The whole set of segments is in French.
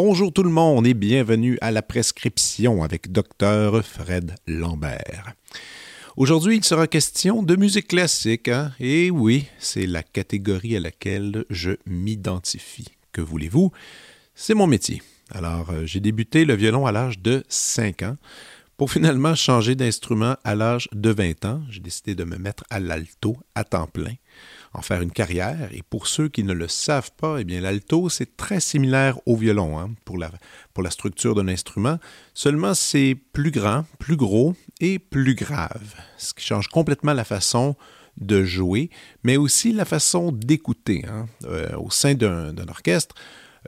Bonjour tout le monde et bienvenue à la prescription avec Dr Fred Lambert. Aujourd'hui, il sera question de musique classique, hein? et oui, c'est la catégorie à laquelle je m'identifie. Que voulez-vous? C'est mon métier. Alors, euh, j'ai débuté le violon à l'âge de 5 ans pour finalement changer d'instrument à l'âge de 20 ans. J'ai décidé de me mettre à l'alto à temps plein en faire une carrière. Et pour ceux qui ne le savent pas, eh bien, l'alto, c'est très similaire au violon hein, pour, la, pour la structure d'un instrument. Seulement, c'est plus grand, plus gros et plus grave, ce qui change complètement la façon de jouer, mais aussi la façon d'écouter. Hein. Euh, au sein d'un orchestre,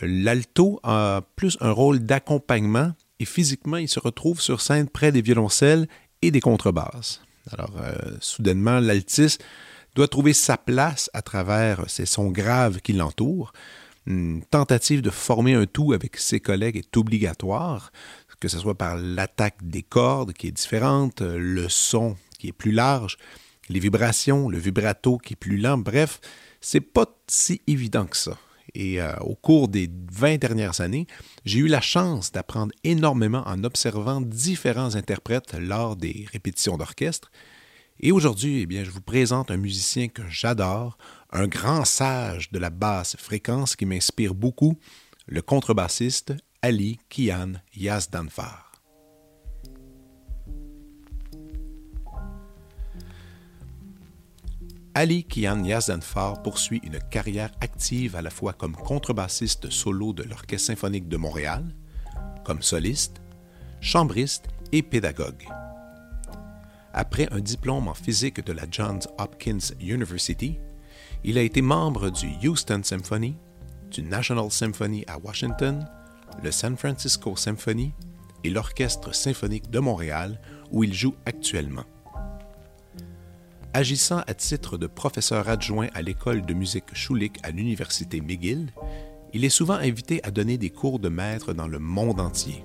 l'alto a plus un rôle d'accompagnement et physiquement, il se retrouve sur scène près des violoncelles et des contrebasses. Alors, euh, soudainement, l'altiste doit trouver sa place à travers ces sons graves qui l'entourent. Une tentative de former un tout avec ses collègues est obligatoire, que ce soit par l'attaque des cordes qui est différente, le son qui est plus large, les vibrations, le vibrato qui est plus lent, bref, c'est pas si évident que ça. Et euh, au cours des 20 dernières années, j'ai eu la chance d'apprendre énormément en observant différents interprètes lors des répétitions d'orchestre et aujourd'hui, eh bien, je vous présente un musicien que j'adore, un grand sage de la basse fréquence qui m'inspire beaucoup, le contrebassiste Ali Kian Yazdanfar. Ali Kian Yazdanfar poursuit une carrière active à la fois comme contrebassiste solo de l'Orchestre symphonique de Montréal, comme soliste, chambriste et pédagogue. Après un diplôme en physique de la Johns Hopkins University, il a été membre du Houston Symphony, du National Symphony à Washington, le San Francisco Symphony et l'Orchestre symphonique de Montréal où il joue actuellement. Agissant à titre de professeur adjoint à l'école de musique Schulich à l'Université McGill, il est souvent invité à donner des cours de maître dans le monde entier.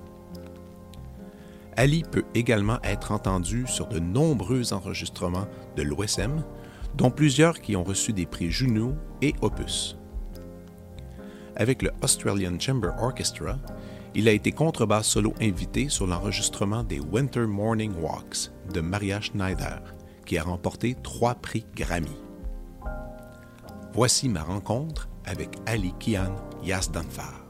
Ali peut également être entendu sur de nombreux enregistrements de l'OSM, dont plusieurs qui ont reçu des prix Juno et Opus. Avec le Australian Chamber Orchestra, il a été contrebasse solo invité sur l'enregistrement des Winter Morning Walks de Maria Schneider, qui a remporté trois prix Grammy. Voici ma rencontre avec Ali Kian Yazdanfar.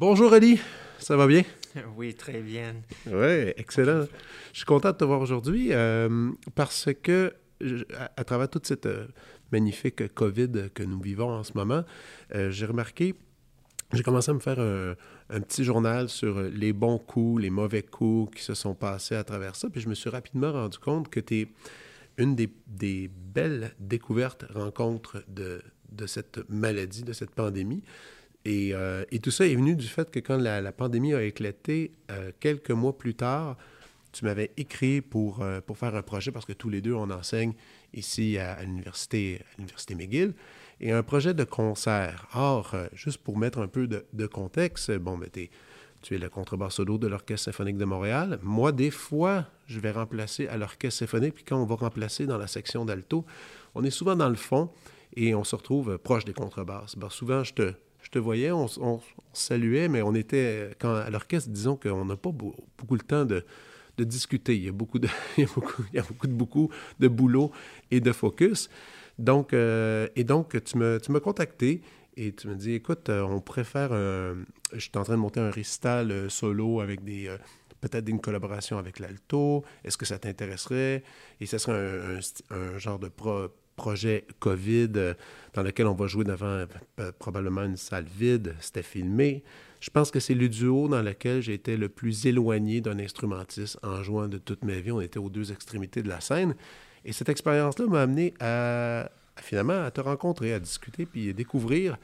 Bonjour Ali, ça va bien? Oui, très bien. Oui, excellent. Je suis content de te voir aujourd'hui euh, parce que à, travers toute cette euh, magnifique COVID que nous vivons en ce moment, euh, j'ai remarqué, j'ai commencé à me faire un, petit journal sur les bons coups, les mauvais coups qui se sont passés à travers ça, puis je me suis rapidement rendu compte que tu es une des, des, belles découvertes, rencontres de, de cette maladie, de cette pandémie. Euh, et, tout ça est venu du fait que quand la, pandémie a éclaté, euh, quelques mois plus tard, tu m'avais écrit pour, euh, pour faire un projet, parce que tous les deux, on enseigne ici à, l'université, l'université McGill, et un projet de concert. Or, juste pour mettre un peu de, contexte, bon, ben, tu es le contrebasse solo de l'Orchestre symphonique de Montréal. Moi, des fois, je vais remplacer à l'Orchestre symphonique, puis quand on va remplacer dans la section d'alto, on est souvent dans le fond et on se retrouve proche des contrebasses. Ben, souvent, je te, je te voyais, on, saluait, mais on était, quand, à l'orchestre, disons qu'on n'a pas beaucoup le temps de, discuter. Il y a beaucoup de, beaucoup, de, boulot et de focus. Donc, euh, et donc, tu m'as tu contacté et tu me dis, écoute, euh, on préfère, je suis en train de monter un récital euh, solo avec des, peut-être une collaboration avec l'alto. Est-ce que ça t'intéresserait? Et ce serait un, genre de pro, projet COVID euh, dans lequel on va jouer devant euh, probablement une salle vide. C'était filmé. Je pense que c'est le duo dans lequel j'ai été le plus éloigné d'un instrumentiste en jouant de toute ma vie. On était aux deux extrémités de la scène. Et cette expérience-là m'a amené à, finalement à te rencontrer, à discuter, puis à découvrir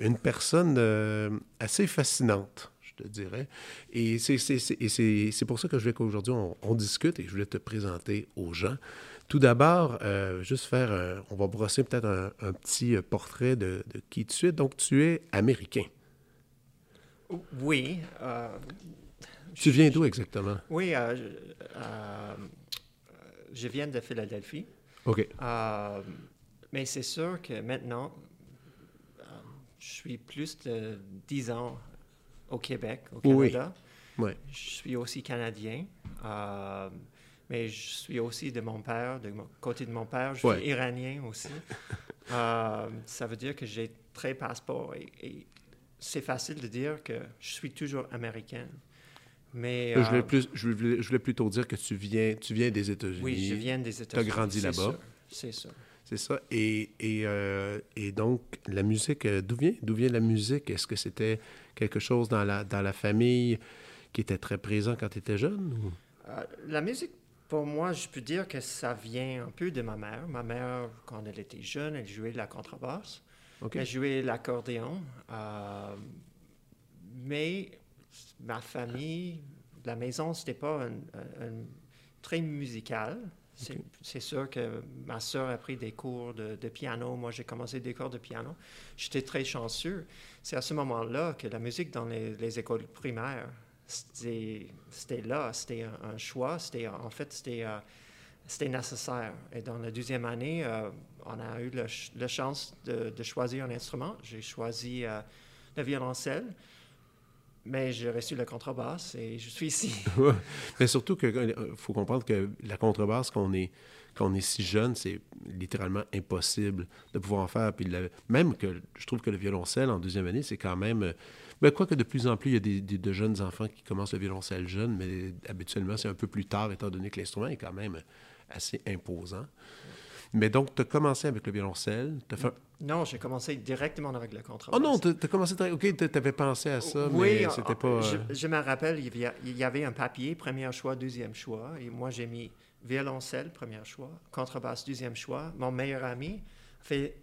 une personne euh, assez fascinante. Je te dirais. Et c'est pour ça que je voulais qu'aujourd'hui, on, discute et je voulais te présenter aux gens. Tout d'abord, euh, juste faire, on va brosser peut-être un, petit portrait de, qui tu es. Donc, tu es américain. Oui. tu viens d'où exactement? Oui, je viens de Philadelphie. OK. mais c'est sûr que maintenant, je suis plus de 10 ans au Québec, au Canada. Oui. Je suis aussi canadien. Euh, mais je suis aussi de mon père, de côté de mon père. Je suis iranien aussi. Euh, ça veut dire que j'ai très passeport. Et, c'est facile de dire que je suis toujours américain. Mais, je, voulais euh, plus, je, voulais, plutôt dire que tu viens, tu viens des États-Unis. Oui, je viens des États-Unis. Tu as grandi là-bas. C'est ça. C'est ça. Et, et, euh, et, donc, la musique, euh, d'où vient, d'où vient la musique? Est-ce que c'était quelque chose dans la, dans la famille qui était très présent quand tu étais jeune? Euh, la musique, pour moi, je peux dire que ça vient un peu de ma mère. Ma mère, quand elle était jeune, elle jouait de la contrebasse. Elle jouait l'accordéon. mais ma famille, la maison, c'était pas un, très musical. C'est sûr que ma soeur a pris des cours de, piano. Moi, j'ai commencé des cours de piano. J'étais très chanceux. C'est à ce moment-là que la musique dans les, écoles primaires, c'était là. C'était un, choix. C'était En fait, c'était euh, c'était nécessaire. Et dans la deuxième année, euh, on a eu la chance de, choisir un instrument. J'ai choisi euh, le violoncelle. Mais j'ai reçu la contrebasse et je suis ici. Mais surtout qu'il euh, faut comprendre que la contrebasse, quand on est, quand on est si jeune, c'est littéralement impossible de pouvoir en faire. Puis même que je trouve que le violoncelle en deuxième année, c'est quand même. Euh, ben, quoi que de plus en plus, il y a des, de jeunes enfants qui commencent le violoncelle jeune, mais habituellement, c'est un peu plus tard, étant donné que l'instrument est quand même assez imposant. Mais donc, tu as commencé avec le violoncelle. As fait... Non, j'ai commencé directement avec le contrebasse. Oh non, tu as commencé... OK, tu avais pensé à ça, oui, mais c'était pas... Je, euh, je, me rappelle, il y, avait un papier, premier choix, deuxième choix, et moi, j'ai mis violoncelle, premier choix, contrebasse, deuxième choix. Mon meilleur ami fait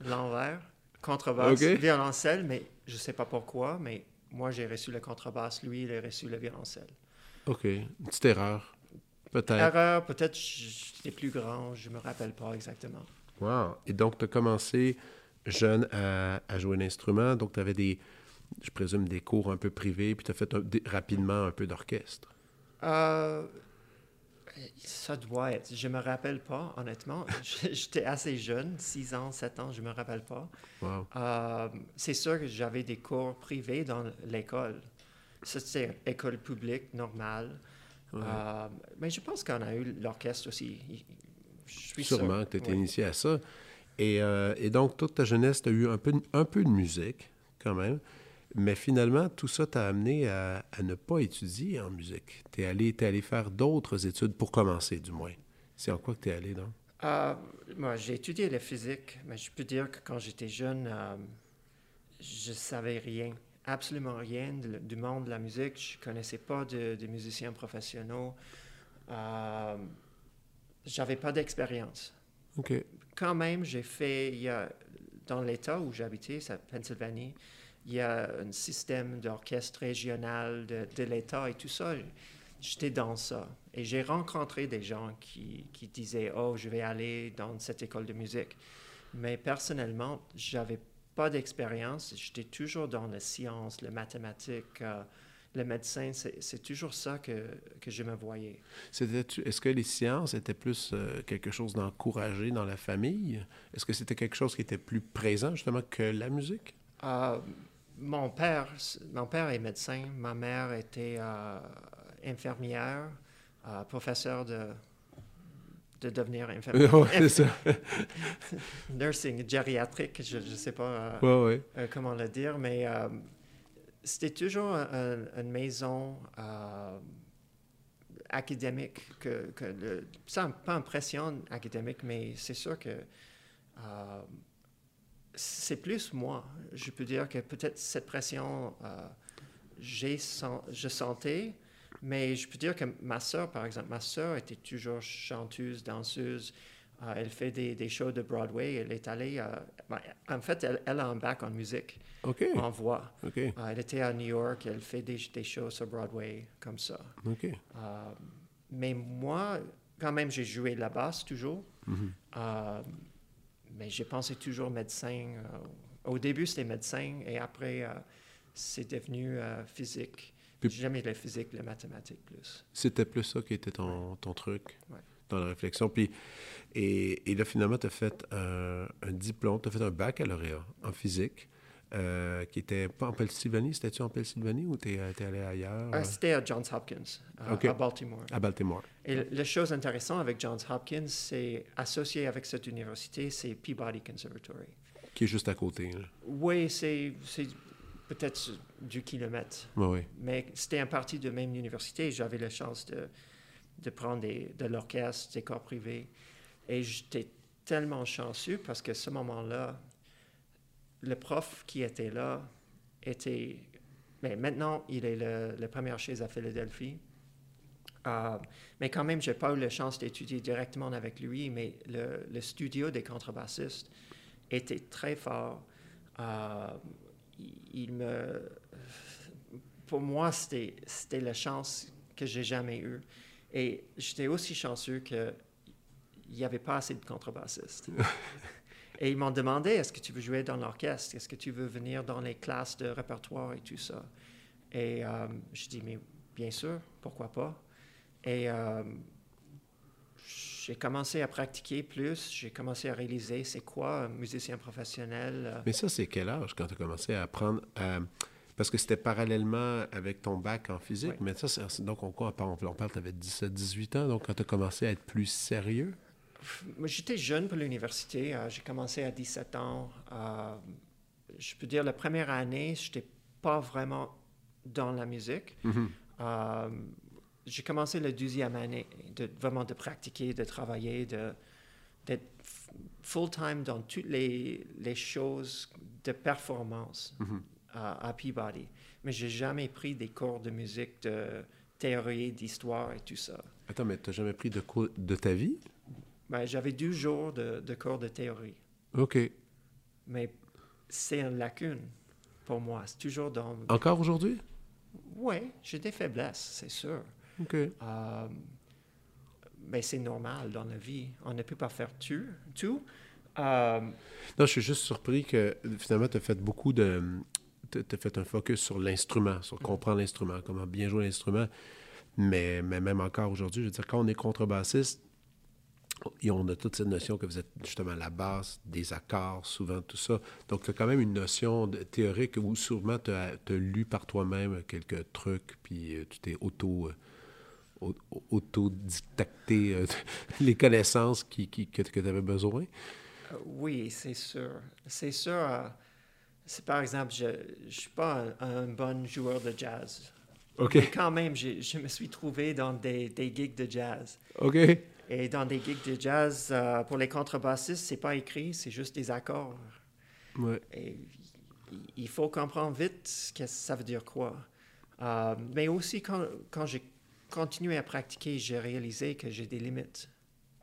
l'envers, contrebasse, violoncelle, mais je ne sais pas pourquoi, mais moi, j'ai reçu le contrebasse, lui, il a reçu le violoncelle. OK, une petite erreur. Peut-être. Erreur, peut-être j'étais plus grand, je me rappelle pas exactement. Wow. Et donc, tu as commencé jeune à, jouer un instrument, donc tu avais des, je présume, des cours un peu privés, puis tu as fait rapidement un peu d'orchestre. Euh, ça doit être. Je me rappelle pas, honnêtement. J'étais assez jeune, 6 ans, 7 ans, je me rappelle pas. Wow. Euh, c'est sûr que j'avais des cours privés dans l'école. C'était école publique normale. Euh, mais je pense qu'on a eu l'orchestre aussi. Je suis Sûrement que tu étais initié à ça. Et, euh, et, donc, toute ta jeunesse, tu as eu un peu, un peu de musique, quand même. Mais finalement, tout ça t'a amené à, à, ne pas étudier en musique. Tu es allé, allé faire d'autres études, pour commencer du moins. C'est en quoi que tu es allé, donc? Euh, moi, j'ai étudié la physique, mais je peux dire que quand j'étais jeune, je savais rien absolument rien du monde de la musique. Je ne connaissais pas de, musiciens professionnels. Euh, J'avais pas d'expérience. OK. Quand même, j'ai fait, il y a, dans l'État où j'habitais, c'est Pennsylvanie, il y a un système d'orchestre régional de, de l'État et tout ça. J'étais dans ça. Et j'ai rencontré des gens qui, qui disaient, oh, je vais aller dans cette école de musique. Mais personnellement, j'avais pas d'expérience. J'étais toujours dans la science, la mathématique, euh, le médecin. C'est toujours ça que, que je me voyais. Est-ce que les sciences étaient plus euh, quelque chose d'encouragé dans la famille? Est-ce que c'était quelque chose qui était plus présent justement que la musique? Euh, mon père, mon père est médecin, ma mère était infirmière, professeur de de devenir infirmière. c'est ça. Nursing gériatrique, je ne sais pas euh, euh, comment le dire, mais euh, c'était toujours une maison académique, que, que le, pas pression académique, mais c'est sûr que c'est plus moi. Je peux dire que peut-être cette pression, j'ai, je sentais, mais je peux dire que ma soeur, par exemple, ma soeur était toujours chanteuse, danseuse. Euh, elle fait des, des, shows de Broadway. Elle est allée. Euh, ben, en fait, elle, elle, a un bac en musique, OK. en voix. OK. Euh, elle était à New York. Elle fait des, des shows sur Broadway comme ça. Euh, mais moi, quand même, j'ai joué la basse toujours. Mhm. Euh, mais j'ai pensé toujours médecin. Euh, au début, c'était médecin et après, euh, c'est devenu euh, physique. Puis- J'ai jamais la physique, les mathématiques plus. C'était plus ça qui était ton, ton truc Ouais. dans la réflexion. Puis, et, et là, finalement, tu as fait un, un diplôme, tu as fait un baccalauréat en physique, euh, qui était pas en Pennsylvanie. C'était-tu en Pennsylvanie ou tu es, allé ailleurs? Euh, c'était à Johns Hopkins, euh, à Baltimore. à Baltimore. Et la chose intéressante avec Johns Hopkins, c'est associé avec cette université, c'est Peabody Conservatory. Qui est juste à côté. là. Oui, c'est c'est peut-être du kilomètre. Oui, oui. Mais c'était un parti de même université. J'avais la chance de, de prendre des, de l'orchestre, des corps privés. Et j'étais tellement chanceux parce que ce moment-là, le prof qui était là était. Mais maintenant, il est le, le premier chaise à Philadelphie. Euh, mais quand même, j'ai pas eu la chance d'étudier directement avec lui, mais le, studio des contrebassistes était très fort. Euh, il, me, pour moi, c'était la chance que j'ai jamais eue. Et j'étais aussi chanceux qu'il n'y avait pas assez de contrebassistes. et ils m'ont demandé, est-ce que tu veux jouer dans l'orchestre? Est-ce que tu veux venir dans les classes de répertoire et tout ça? Et euh, je dis, mais bien sûr, pourquoi pas? Et euh, j'ai commencé à pratiquer plus, j'ai commencé à réaliser c'est quoi un musicien professionnel. euh, Mais ça, c'est quel âge quand tu as commencé à apprendre à... Parce que c'était parallèlement avec ton bac en physique, Oui. mais ça, donc on, on parle, on parle tu avais 17, 18 ans, donc quand tu as commencé à être plus sérieux, J'étais jeune pour l'université. euh, j'ai commencé à 17 ans. Euh, je peux dire, la première année, je n'étais pas vraiment dans la musique. Euh, j'ai commencé la deuxième année, de, vraiment de pratiquer, de travailler, de, d'être full-time dans toutes les, les choses de performance à, à Peabody. Mais j'ai jamais pris des cours de musique, de théorie, d'histoire et tout ça. Attends, mais tu n'as jamais pris de cours de ta vie? Ben, j'avais deux jours de, de cours de théorie. OK. Mais c'est une lacune pour moi. C'est toujours dans... Encore aujourd'hui? Oui, j'ai des faiblesses, c'est sûr. OK. Euh, mais c'est normal dans la vie. On ne peut pas faire tout. tout. Euh, Non, je suis juste surpris que finalement, tu as fait beaucoup de. Tu as fait un focus sur l'instrument, sur comprendre l'instrument, comment bien jouer l'instrument. Mais, mais même encore aujourd'hui, je veux dire, quand on est contrebassiste, et on a toute cette notion que vous êtes justement à la base, des accords, souvent tout ça. Donc, tu as quand même une notion de, théorique où sûrement tu as, lu par toi-même quelques trucs, puis euh, tu t'es auto. euh, au- autodidacté euh, les connaissances qui, qui- que, que tu avais besoin. Euh, Oui, c'est sûr. C'est sûr. euh, c'est par exemple, je ne suis pas un, un bon joueur de jazz. OK. Mais quand même, je me suis trouvé dans des, des gigs de jazz. OK. Et dans des gigs de jazz, euh, pour les contrebassistes, c'est pas écrit, c'est juste des accords. Ouais. Et il- faut comprendre vite ce que ça veut dire quoi. Euh, mais aussi, quand, quand j'ai continué à pratiquer, j'ai réalisé que j'ai des limites.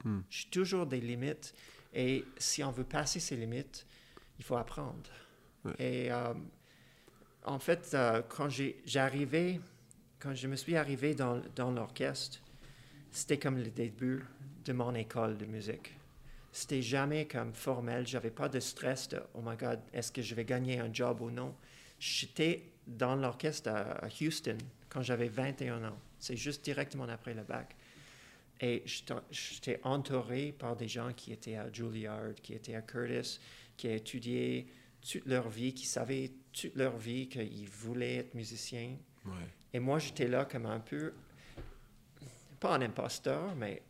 Hmm. J'ai toujours des limites. Et si on veut passer ces limites, il faut apprendre. Ouais. Et euh, en fait, quand j'ai j'arrivais, quand je me suis arrivé dans, dans l'orchestre, c'était comme le début de mon école de musique. C'était jamais comme formel. J'avais pas de stress de oh my God, est-ce que je vais gagner un job ou non? J'étais dans l'orchestre à, Houston quand j'avais 21 ans. C'est juste directement après le bac. Et j'étais- entouré par des gens qui étaient à Juilliard, qui étaient à Curtis, qui étudié toute leur vie, qui savaient toute leur vie qu'ils voulaient être musiciens. Ouais. Et moi, j'étais là comme un peu, pas un imposteur, mais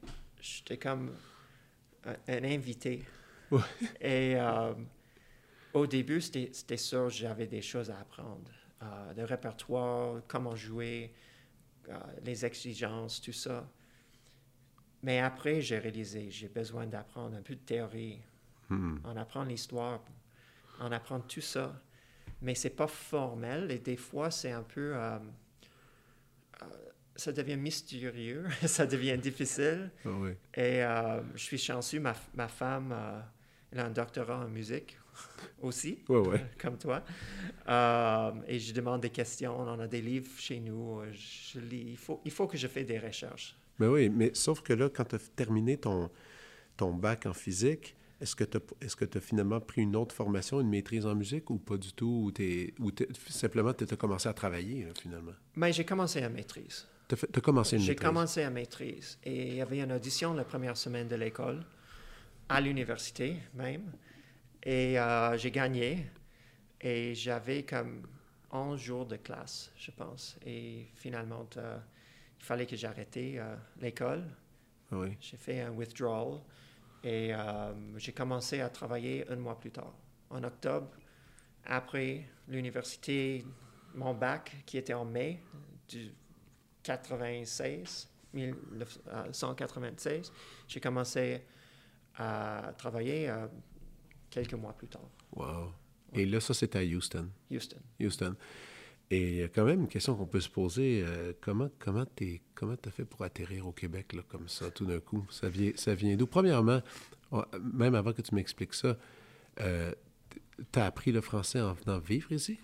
j'étais comme un, un invité. Ouais. Et euh, au début, c'était sûr, j'avais des choses à apprendre. Euh, le répertoire, comment jouer, euh, les exigences, tout ça. Mais après, j'ai réalisé, j'ai besoin d'apprendre un peu de théorie, Hmm. on apprend l'histoire, on apprend tout ça, mais c'est pas formel et des fois c'est un peu, euh, ça devient mystérieux, ça devient difficile. Ah oui. Et euh, je suis chanceux, ma, ma femme, euh, elle a un doctorat en musique aussi, Ouais, ouais. comme toi. Euh, et je demande des questions, on a des livres chez nous, je lis. Il faut, il faut que je fasse des recherches. Mais oui, mais sauf que là, quand tu as terminé ton, ton bac en physique, est-ce que tu tu as finalement pris une autre formation, une maîtrise en musique ou pas du tout? Ou, t'es, ou simplement tu as commencé à travailler, là, finalement? Mais j'ai commencé à maîtrise. Tu as, commencé une J'ai commencé à maîtrise. Et il y avait une audition la première semaine de l'école, à l'université même. Et euh, j'ai gagné. Et j'avais comme 11 jours de classe, je pense. Et finalement, euh, il fallait que j'arrête euh, l'école. Ah oui. J'ai fait un withdrawal. Et euh, j'ai commencé à travailler un mois plus tard, en octobre, après l'université, mon bac qui était en mai du 96, 1996. J'ai commencé à travailler euh, quelques mois plus tard. Wow. Et là, ça, c'était à Houston. Houston. Houston. Et il y a quand même une question qu'on peut se poser. euh, comment comment tu comment as fait pour atterrir au Québec, là, comme ça, tout d'un coup? Ça vient, ça vient d'où? Premièrement, on- même avant que tu m'expliques ça, euh, tu as appris le français en venant vivre ici?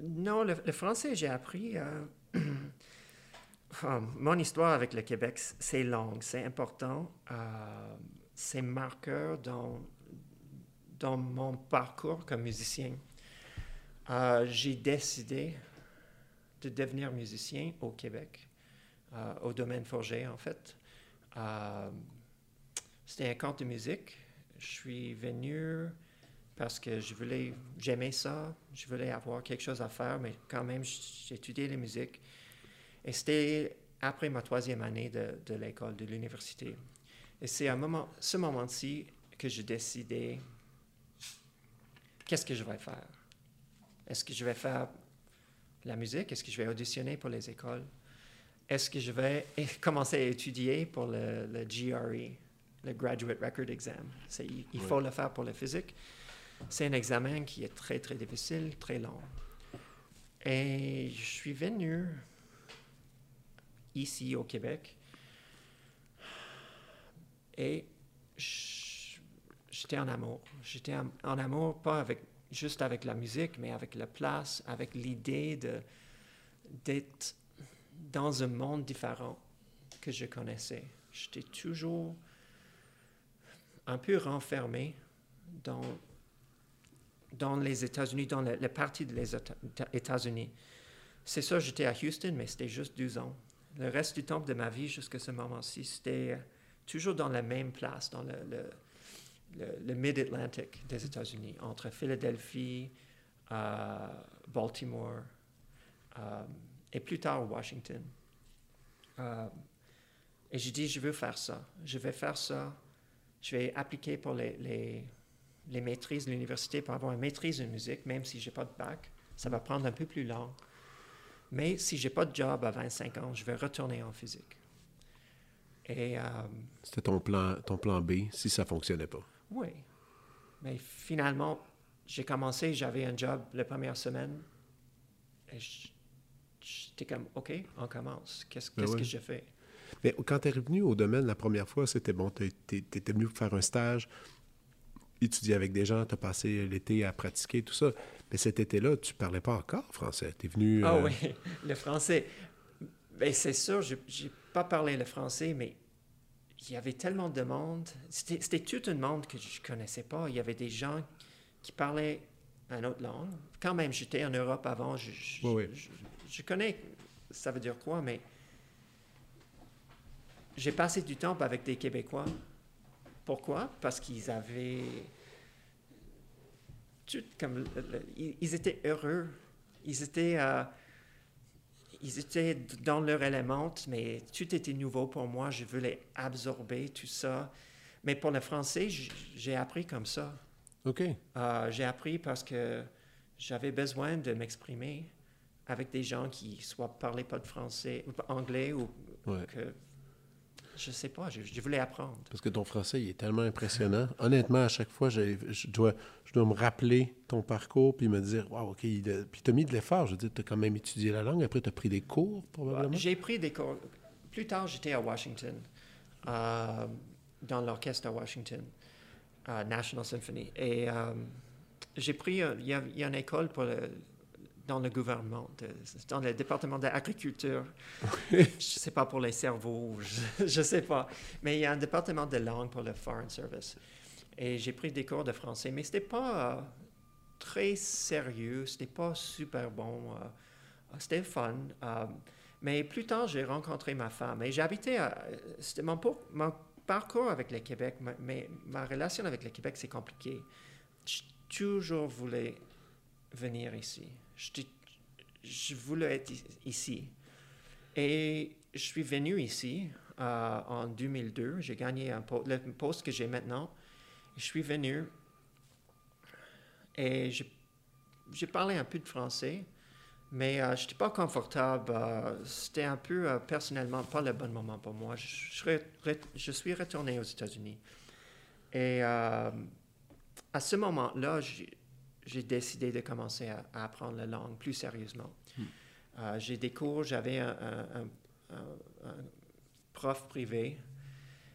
Non, le, le français, j'ai appris. mon histoire avec le Québec, c'est long, c'est important. euh, c'est marqueur dans, dans mon parcours comme musicien. Euh, j'ai décidé de devenir musicien au Québec, euh, au domaine Forger, en fait. C'était un cours de musique. Je suis venu parce que je voulais, j'aimais ça, je voulais avoir quelque chose à faire, mais quand même, étudié la musique. Et c'était après ma troisième année de, l'école, de l'université. Et c'est à moment, ce moment-ci que j'ai décidé qu'est-ce que je vais faire? Est-ce que je vais faire la musique? Est-ce que je vais auditionner pour les écoles? Est-ce que je vais commencer à étudier pour le, le GRE, le Graduate Record Exam? Il il Oui. faut le faire pour la physique. C'est un examen qui est très, très difficile, très long. Et je suis venu ici au Québec et j'étais en amour. J'étais en, amour, pas avec, juste avec la musique, mais avec la place, avec l'idée d'être dans un monde différent que je connaissais. J'étais toujours un peu renfermé dans, dans les États-Unis, dans le, le parti des Éta- États-Unis. C'est ça, j'étais à Houston, mais c'était juste 12 ans. Le reste du temps de ma vie jusqu'à ce moment-ci, c'était toujours dans la même place, dans le, Mid-Atlantic des États-Unis, entre Philadelphie, euh, Baltimore euh, et plus tard Washington. Euh, et j'ai dit, je veux faire ça. Je vais faire ça. Je vais appliquer pour les maîtrises de l'université pour avoir une maîtrise de musique, même si je n'ai pas de bac. Ça va prendre un peu plus long. Mais si je n'ai pas de job à 25 ans, je vais retourner en physique. Et euh, C'était ton plan, ton plan B si ça fonctionnait pas. oui. Mais finalement, j'ai commencé, j'avais un job la première semaine. Et j'étais comme, OK, on commence. Qu'est-ce Ben ouais. que je fais? Mais quand tu es revenu au domaine la première fois, c'était bon. Tu étais venu faire un stage, étudier avec des gens, tu as passé l'été à pratiquer, tout ça. Mais cet été-là, tu parlais pas encore français. Tu es venu. Ah euh, oui, le français. Ben, c'est sûr, je n'ai pas parlé le français, mais il y avait tellement de monde. C'était c'était tout un monde que je ne connaissais pas. Il y avait des gens qui parlaient une autre langue. Quand même, j'étais en Europe avant. Je, je, Oui, oui. je- je connais ça veut dire quoi, mais j'ai passé du temps avec des Québécois. Pourquoi? Parce qu'ils avaient tout comme ils étaient heureux. Ils étaient euh, ils étaient dans leur élément, mais tout était nouveau pour moi. Je voulais absorber tout ça. Mais pour le français, j'ai appris comme ça. OK. Euh, j'ai appris parce que j'avais besoin de m'exprimer avec des gens qui soit parlaient pas de français anglais ou Ouais. que je sais pas, je, je, voulais apprendre. Parce que ton français, il est tellement impressionnant. Honnêtement, à chaque fois, je dois, je dois me rappeler ton parcours puis me dire, wow, OK, puis tu as mis de l'effort. Je veux dire, tu as quand même étudié la langue. Après, tu as pris des cours, probablement. J'ai pris des cours. Plus tard, j'étais à Washington, euh, dans l'orchestre à Washington, à National Symphony. Et euh, j'ai pris, il y, a, il y, a une école pour le, dans le gouvernement, dans le département de l'agriculture. je ne sais pas pour les cerveaux, je ne sais pas. Mais il y a un département de langue pour le Foreign Service. Et j'ai pris des cours de français, mais ce n'était pas euh, très sérieux, ce n'était pas super bon. Euh, c'était fun. Euh, mais plus tard, j'ai rencontré ma femme et j'habitais à. C'était mon, mon, parcours avec le Québec, mais ma relation avec le Québec, c'est compliqué. J'ai toujours voulu venir ici je, voulais être ici. Et je suis venu ici euh, en 2002. J'ai gagné le poste que j'ai maintenant. Je suis venu et j'ai parlé un peu de français, mais euh, je n'étais pas confortable. Euh, c'était un peu personnellement pas le bon moment pour moi. Je, je suis retourné aux États-Unis. Et à ce moment-là, j'ai décidé de commencer à, apprendre la langue plus sérieusement. Hmm. Euh, j'ai des cours, j'avais un, prof privé,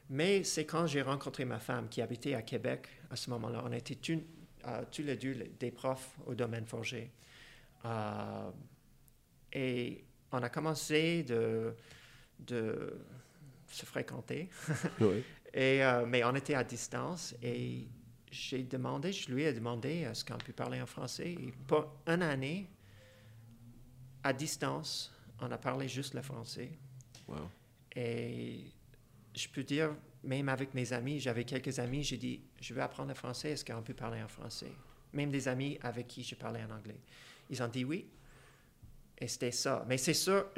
mais c'est quand j'ai rencontré ma femme qui habitait à Québec à ce moment-là. On était euh, tous les deux des profs au domaine forger. Euh, et on a commencé de, de se fréquenter. oui. et, mais on était à distance et j'ai demandé, je lui ai demandé est-ce qu'on peut parler en français. Et pour une année, à distance, on a parlé juste le français. Et je peux dire, même avec mes amis, j'avais quelques amis, j'ai dit, je veux apprendre le français, est-ce qu'on peut parler en français? Même des amis avec qui je parlais en anglais. Ils ont dit oui. Et c'était ça. Mais c'est sûr,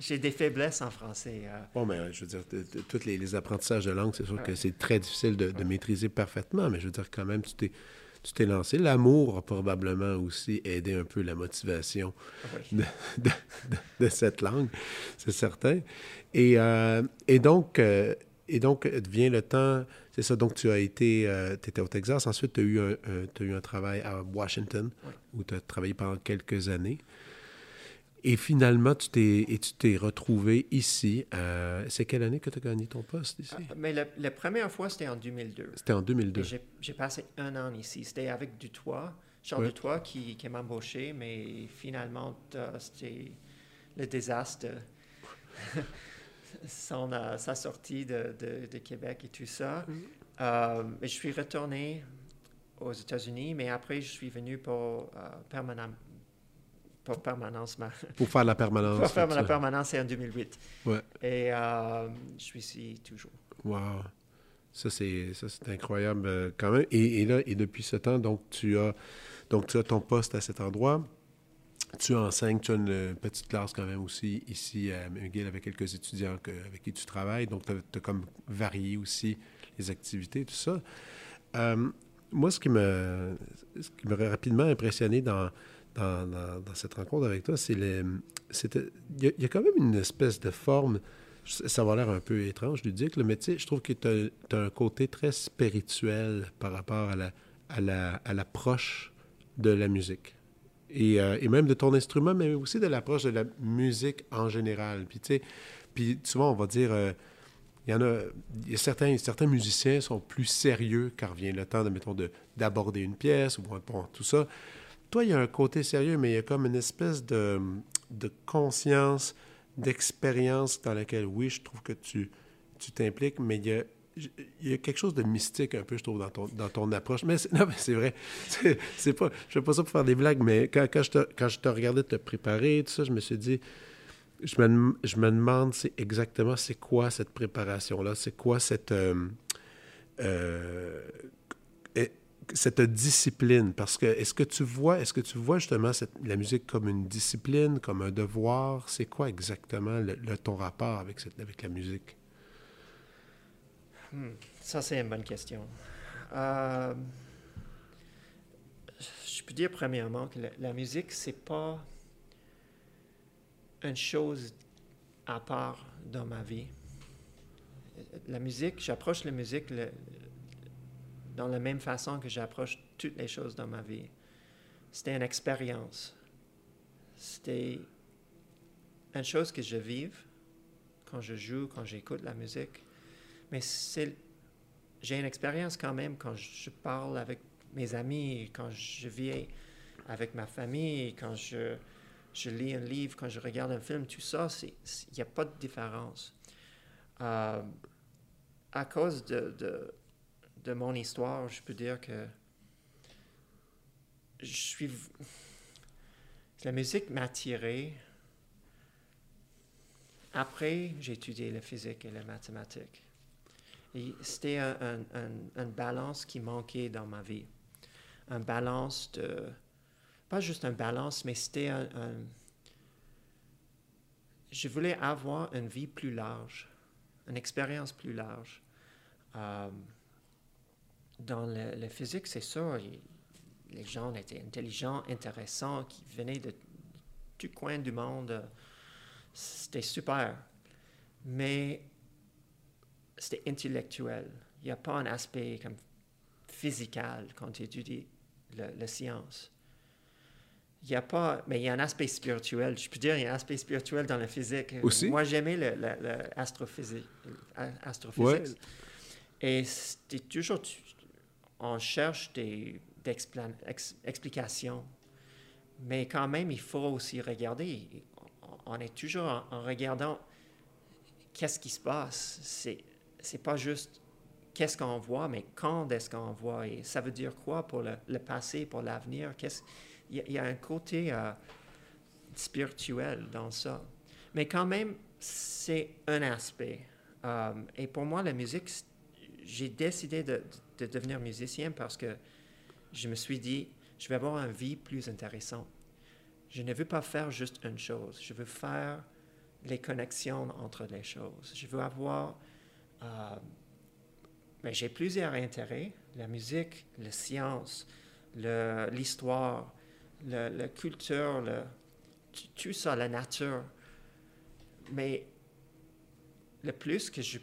j'ai des faiblesses en français. Euh. Bon, mais je veux dire, tous les, apprentissages de langue, c'est sûr que c'est très difficile de, maîtriser parfaitement, mais je veux dire, quand même, tu t'es, tu t'es lancé. L'amour a probablement aussi aidé un peu la motivation de, cette langue, c'est certain. Et, euh, et donc, euh, et donc, vient le temps, c'est ça, donc tu as été, tu étais au Texas, ensuite tu as, eu un, as eu un travail à Washington, où tu as travaillé pendant quelques années. Et finalement, tu t'es, et tu t'es retrouvé ici. Euh, c'est quelle année que tu as gagné ton poste ici? Ah, mais la, première fois, c'était en 2002. C'était en 2002. J'ai, passé un an ici. C'était avec Dutoit, Charles Dutoit, qui, qui m'a embauché, mais finalement, c'était le désastre. Son, euh, sa sortie de, de, Québec et tout ça. Mm-hmm. je suis retourné aux États-Unis, mais après, je suis venu pour permanent, pour permanence. Pour faire la permanence. Pour faire la permanence, c'est en 2008. Ouais. Et euh, je suis ici toujours. Wow. Ça, c'est, ça, c'est incroyable euh, quand même. Et, là, et depuis ce temps, donc, tu as, donc, tu as ton poste à cet endroit. Tu enseignes, tu as une petite classe quand même aussi ici à McGill avec quelques étudiants avec qui tu travailles. Donc, tu as, comme varié aussi les activités, tout ça. Euh, moi, ce qui me, ce qui m'a rapidement impressionné dans, dans, cette rencontre avec toi, c'est le. Il y, a quand même une espèce de forme. Ça va l'air un peu étrange, lui dire, mais tu sais, je trouve que tu as, un côté très spirituel par rapport à la, à la, à l'approche de la musique. Et, euh, et, même de ton instrument, mais aussi de l'approche de la musique en général. Puis, tu sais, puis souvent, on va dire, euh, il y en a, y a certains, certains musiciens sont plus sérieux quand vient le temps, de, mettons, d'aborder une pièce ou bon, tout ça. Toi, il y a un côté sérieux, mais il y a comme une espèce de, conscience, d'expérience dans laquelle, oui, je trouve que tu tu t'impliques, mais il y a il y a quelque chose de mystique un peu, je trouve, dans ton, dans ton approche. Mais non, mais c'est vrai. C'est pas, je fais pas ça pour faire des blagues, mais quand, quand je, te, quand je te regardais te préparer, tout ça, je me suis dit, je me, je me demande c'est exactement c'est quoi cette préparation-là, c'est quoi cette... Euh, euh, cette discipline? Parce que est-ce que tu vois, est-ce que tu vois justement la musique comme une discipline, comme un devoir? C'est quoi exactement le, ton rapport avec, la musique? Hmm, ça, c'est une bonne question. Euh, je peux dire premièrement que la, la musique, c'est pas une chose à part dans ma vie. la musique, j'approche la musique dans la même façon que j'approche toutes les choses dans ma vie. C'était une expérience. C'était une chose que je vive quand je joue, quand j'écoute la musique. Mais j'ai une expérience quand même quand je parle avec mes amis, quand je vis avec ma famille, quand je, lis un livre, quand je regarde un film, tout ça, il n'y a pas de différence. Euh, à cause de, de mon histoire, je peux dire que je suis. La musique m'a attiré. Après, j'ai étudié la physique et la mathématique. Et c'était un, un, un- balance qui manquait dans ma vie. Un balance de. Pas juste un balance, mais c'était un, un- Je voulais avoir une vie plus large, une expérience plus large. Euh, dans le, le physique, c'est il- les gens étaient intelligents, intéressants, qui venaient de tout coin du monde. C'était super. Mais c'était intellectuel. Il n'y a pas un aspect comme physical quand tu étudies le- la science. Il n'y a pas, mais il y a un aspect spirituel. Je peux dire, il y a un aspect spirituel dans la physique. Aussi? Moi, j'aimais le astrophysique. Ouais. astrophysique. Et c'était toujours, tu- on cherche des, explications, mais quand même, il faut aussi regarder. On- est toujours en, regardant qu'est-ce qui se passe. C'est, c'est pas juste qu'est-ce qu'on voit, mais quand est-ce qu'on voit et ça veut dire quoi pour le, passé, pour l'avenir? Il, y a, un côté euh, spirituel dans ça. Mais quand même, c'est un aspect. Euh, et pour moi, la musique, j'ai décidé de, de devenir musicien parce que je me suis dit, je vais avoir une vie plus intéressante. Je ne veux pas faire juste une chose. Je veux faire les connexions entre les choses. Je veux avoir... euh, mais j'ai plusieurs intérêts. La musique, la science, l'histoire, la culture, tout ça, la nature. Mais le plus que je,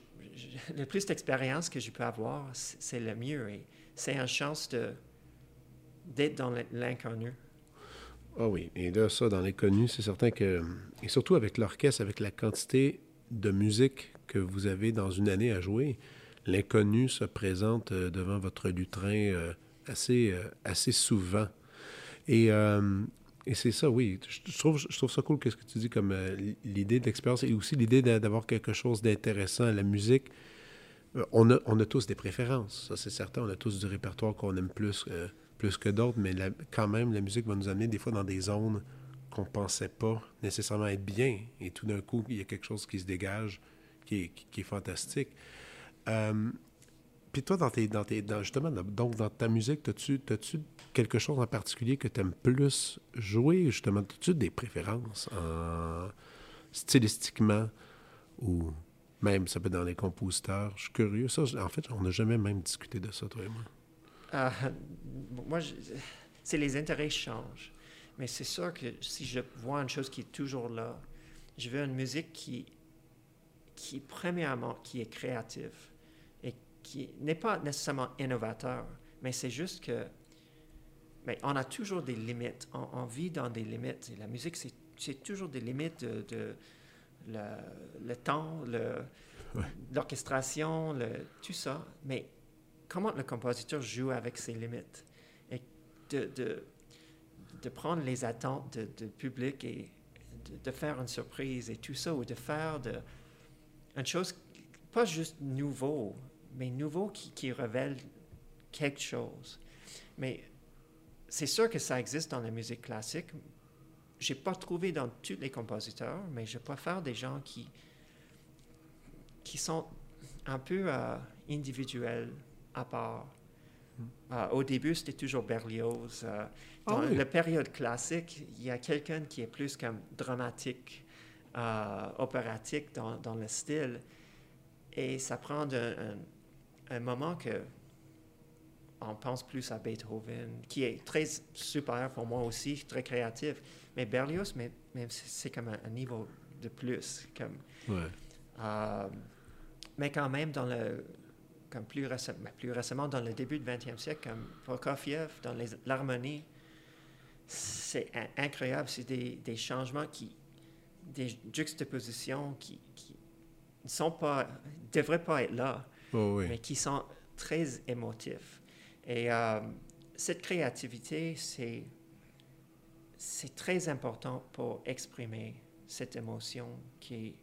le plus d'expérience que je peux avoir, c'est le mieux. Et c'est une chance d'être dans l'inconnu. Ah oui, et là, ça, dans les connus, c'est certain que... Et surtout avec l'orchestre, avec la quantité de musique que vous avez dans une année à jouer, l'inconnu se présente euh, devant votre lutrin euh, assez, euh, assez souvent. Et, et c'est ça, oui. Je, trouve, je trouve ça cool, qu'est-ce que tu dis, comme euh, l'idée de l'expérience et aussi l'idée d'a- d'avoir quelque chose d'intéressant. La musique, euh, on a, on a tous des préférences, ça c'est certain. On a tous du répertoire qu'on aime plus, euh, plus que d'autres, mais quand même, la musique va nous amener des fois dans des zones qu'on pensait pas nécessairement être bien. Et tout d'un coup, il y a quelque chose qui se dégage qui est, fantastique. Puis toi, dans tes, dans tes, dans- justement, donc dans ta musique, as-tu as quelque chose en particulier que tu aimes plus jouer? Justement, as-tu des préférences en- stylistiquement ou même ça peut être dans les compositeurs? Je suis curieux. Ça, en fait, on n'a jamais même discuté de ça, toi et moi. Euh, moi, c'est les intérêts changent. Mais c'est sûr que si je vois une chose qui est toujours là, je veux une musique qui, qui premièrement, qui est créative qui n'est pas nécessairement innovateur, mais c'est juste que mais on a toujours des limites. On, on vit dans des limites. Et la musique, c'est, toujours des limites de, de le, le temps, Ouais. l'orchestration, tout ça. Mais comment le compositeur joue avec ses limites? Et de, de, de prendre les attentes du de public et de, de faire une surprise et tout ça, ou de faire de, une chose pas juste nouveau, mais nouveau qui, qui révèle quelque chose. Mais c'est sûr que ça existe dans la musique classique. J'ai pas trouvé dans tous les compositeurs, mais je préfère des gens qui, qui sont un peu euh, individuels, à part. Euh, au début, c'était toujours Berlioz. euh, Ah dans oui. la période classique, il y a quelqu'un qui est plus comme dramatique, opératique dans, dans le style. Et ça prend un, un- un moment que on pense plus à Beethoven, qui est très super pour moi aussi, très créatif. Mais Berlioz, mais, mais c'est comme un, un niveau de plus. Comme, Ouais. euh, mais quand même, dans le, comme plus, récemment, plus récemment, dans le début du 20e siècle, comme Prokofiev, dans l'harmonie, c'est incroyable. C'est des, des, changements qui, des juxtapositions qui, qui ne sont pas, devraient pas être là, oh mais qui sont très émotifs. Et euh, cette créativité, c'est c'est très important pour exprimer cette émotion qui est,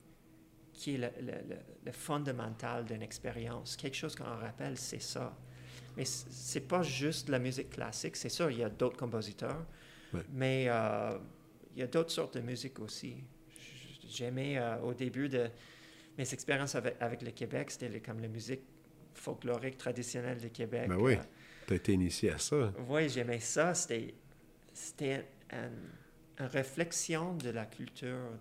qui est le, le, le fondamental d'une expérience. Quelque chose qu'on rappelle, c'est ça. Mais c'est pas juste la musique classique, c'est sûr, il y a d'autres compositeurs, mais euh, il y a d'autres sortes de musique aussi. J'aimais euh, au début de mes expériences avec, avec le Québec, c'était comme la musique folklorique traditionnelle du Québec. Ben oui, euh, tu as été initié à ça. Oui, j'aimais ça. C'était une, réflexion de la culture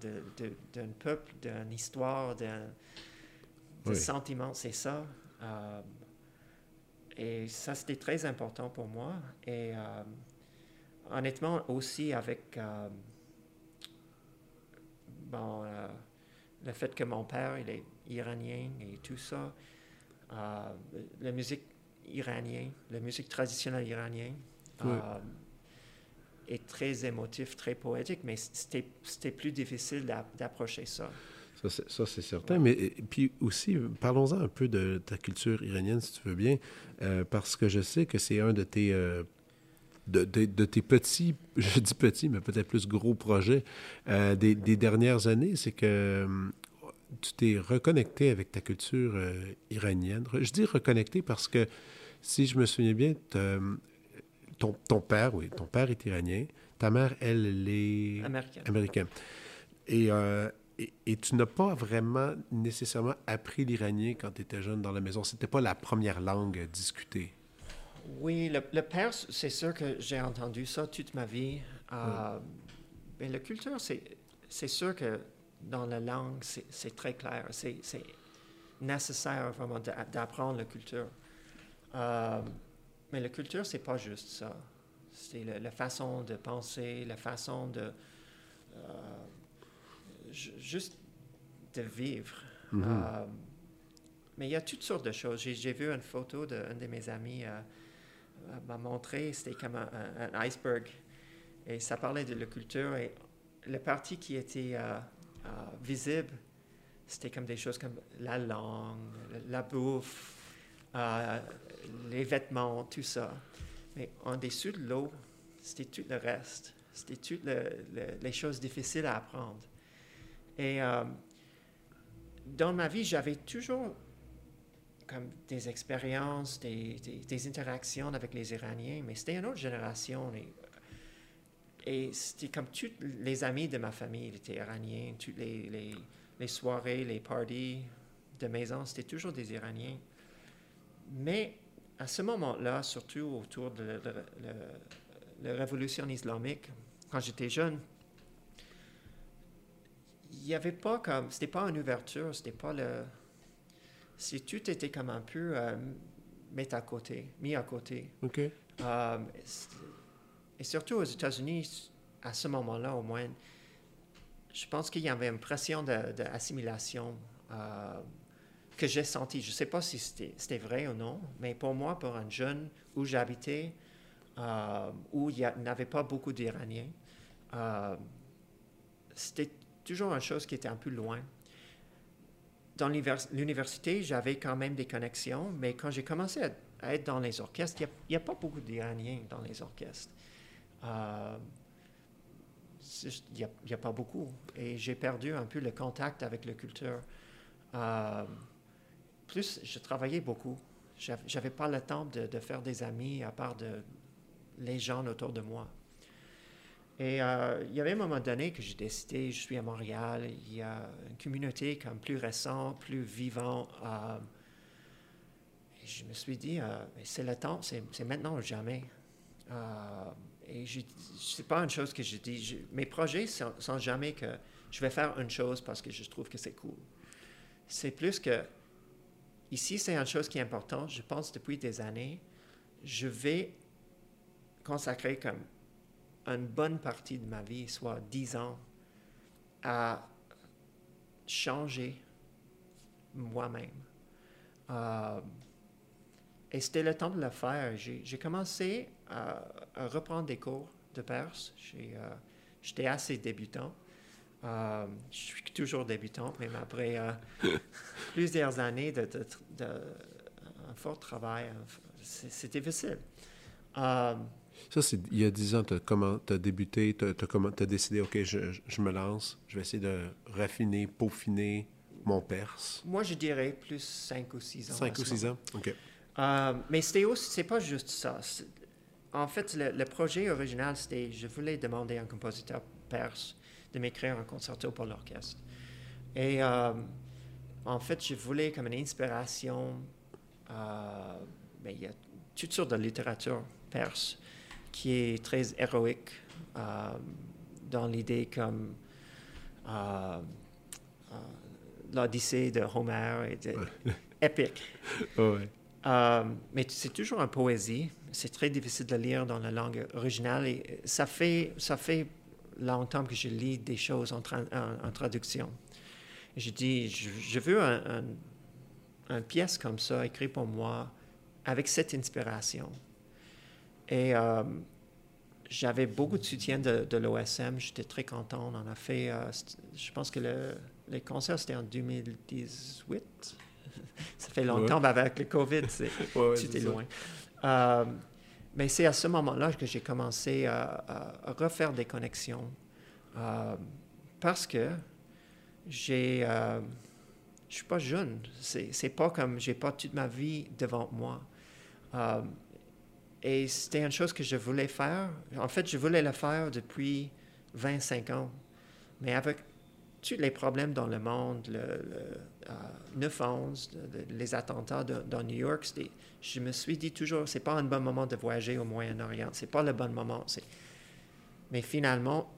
d'un peuple, d'une histoire, d'un sentiment, c'est ça. Euh, et ça, c'était très important pour moi. Et euh, honnêtement, aussi avec bon, le fait que mon père, il est iranien et tout ça, la musique iranienne, la musique traditionnelle iranienne, est très émotif, très poétique, mais c'était plus difficile d'approcher ça. Ça, c'est certain. Mais puis aussi, parlons-en un peu de ta culture iranienne, si tu veux bien, euh, parce que je sais que c'est un de tes, euh, de, de, tes petits, je dis petits, mais peut-être plus gros projets euh, des, des, dernières années, c'est que tu t'es reconnecté avec ta culture iranienne. Je dis reconnecté parce que, si je me souviens bien, ton, père, oui, ton père est iranien. Ta mère, elle, elle est américaine. Euh, et, et, tu n'as pas vraiment nécessairement appris l'iranien quand tu étais jeune dans la maison. C'était pas la première langue discutée. Oui, le, le perse, c'est sûr que j'ai entendu ça toute ma vie. Euh, mais la culture, c'est sûr que dans la langue, c'est très clair. C'est nécessaire vraiment d'apprendre la culture. Euh, mais la culture, c'est pas juste ça. C'est la, façon de penser, la façon de euh, juste de vivre. Mm-hmm. Euh, mais il y a toutes sortes de choses. J'ai vu une photo d'un de, mes amis m'a montré, c'était comme un, iceberg. Et ça parlait de la culture. Et la partie qui était visible, c'était comme des choses comme la langue, la bouffe, les vêtements, tout ça. Mais en dessous de l'eau, c'était tout le reste. C'était toutes les choses difficiles à apprendre. Et euh, dans ma vie, j'avais toujours comme des expériences, des, interactions avec les Iraniens, mais c'était une autre génération. Et, c'était comme tous les amis de ma famille étaient iraniens, toutes les, les soirées, les parties de maison, c'était toujours des Iraniens. Mais à ce moment-là, surtout autour de, la révolution islamique, quand j'étais jeune, il n'y avait pas comme, c'était pas une ouverture, c'était pas le, si tout était comme un peu euh, mis à côté, mis à côté. Euh, et surtout aux États-Unis, à ce moment-là au moins, je pense qu'il y avait une pression d'assimilation. Euh, que j'ai senti. Je ne sais pas si c'était vrai ou non, mais pour moi, pour un jeune où j'habitais, euh, où il n'y avait pas beaucoup d'Iraniens, euh, c'était toujours une chose qui était un peu loin. Dans l'université, j'avais quand même des connexions, mais quand j'ai commencé à, être dans les orchestres, il n'y a, pas beaucoup d'Iraniens dans les orchestres. Euh, il n'y a, pas beaucoup. Et j'ai perdu un peu le contact avec la culture. Euh, plus, je travaillais beaucoup. J'avais pas le temps de, faire des amis à part de les gens autour de moi. Et euh, il y avait un moment donné que j'ai décidé, je suis à Montréal, il y a une communauté comme plus récente, plus vivante. Euh, et je me suis dit, euh, c'est le temps, c'est maintenant ou jamais. et c'est pas une chose que je dis. mes projets sont, sont jamais que je vais faire une chose parce que je trouve que c'est cool. C'est plus que Ici, c'est une chose qui est importante, je pense depuis des années. Je vais consacrer comme une bonne partie de ma vie, soit dix ans, à changer moi-même, Euh, et c'était le temps de le faire. J'ai commencé à, reprendre des cours de perse. Euh, j'étais assez débutant. Euh, je suis toujours débutant, même après plusieurs années de, un fort travail. C'est difficile. Ça, c'est il y a dix ans, tu as, débuté, tu as, décidé, OK, je, je, me lance, je vais essayer de raffiner, peaufiner mon perse. Moi, je dirais plus cinq ou six ans. Cinq ou six ans, OK. Euh, mais c'était aussi, c'est pas juste ça. En fait, le, projet original, c'était, je voulais demander à un compositeur perse de m'écrire un concerto pour l'orchestre. Et euh, en fait, je voulais comme une inspiration. Euh, ben, il y a toutes sortes de littérature perse qui est très héroïque dans l'idée comme l'Odyssée de Homère est épique. Euh, mais c'est toujours en poésie. C'est très difficile de lire dans la langue originale et ça fait, ça fait longtemps que je lis des choses en, en, traduction. Je dis, je, veux un, un, une pièce comme ça écrite pour moi avec cette inspiration. Et euh, j'avais beaucoup de soutien de, de l'OSM. J'étais très content. On en a fait, euh, je pense que le, les concerts, c'était en 2018 ça fait longtemps, mais avec le COVID, c'était loin. Euh, mais c'est à ce moment-là que j'ai commencé à, refaire des connexions. Parce que j'ai. Je suis pas jeune. C'est pas comme j'ai pas toute ma vie devant moi. Et c'était une chose que je voulais faire. En fait, je voulais le faire depuis 25 ans. Mais avec tous les problèmes dans le monde, le, le 9-11, euh, les attentats dans New York, je me suis dit toujours, c'est pas un bon moment de voyager au Moyen-Orient, c'est pas le bon moment. Mais finalement,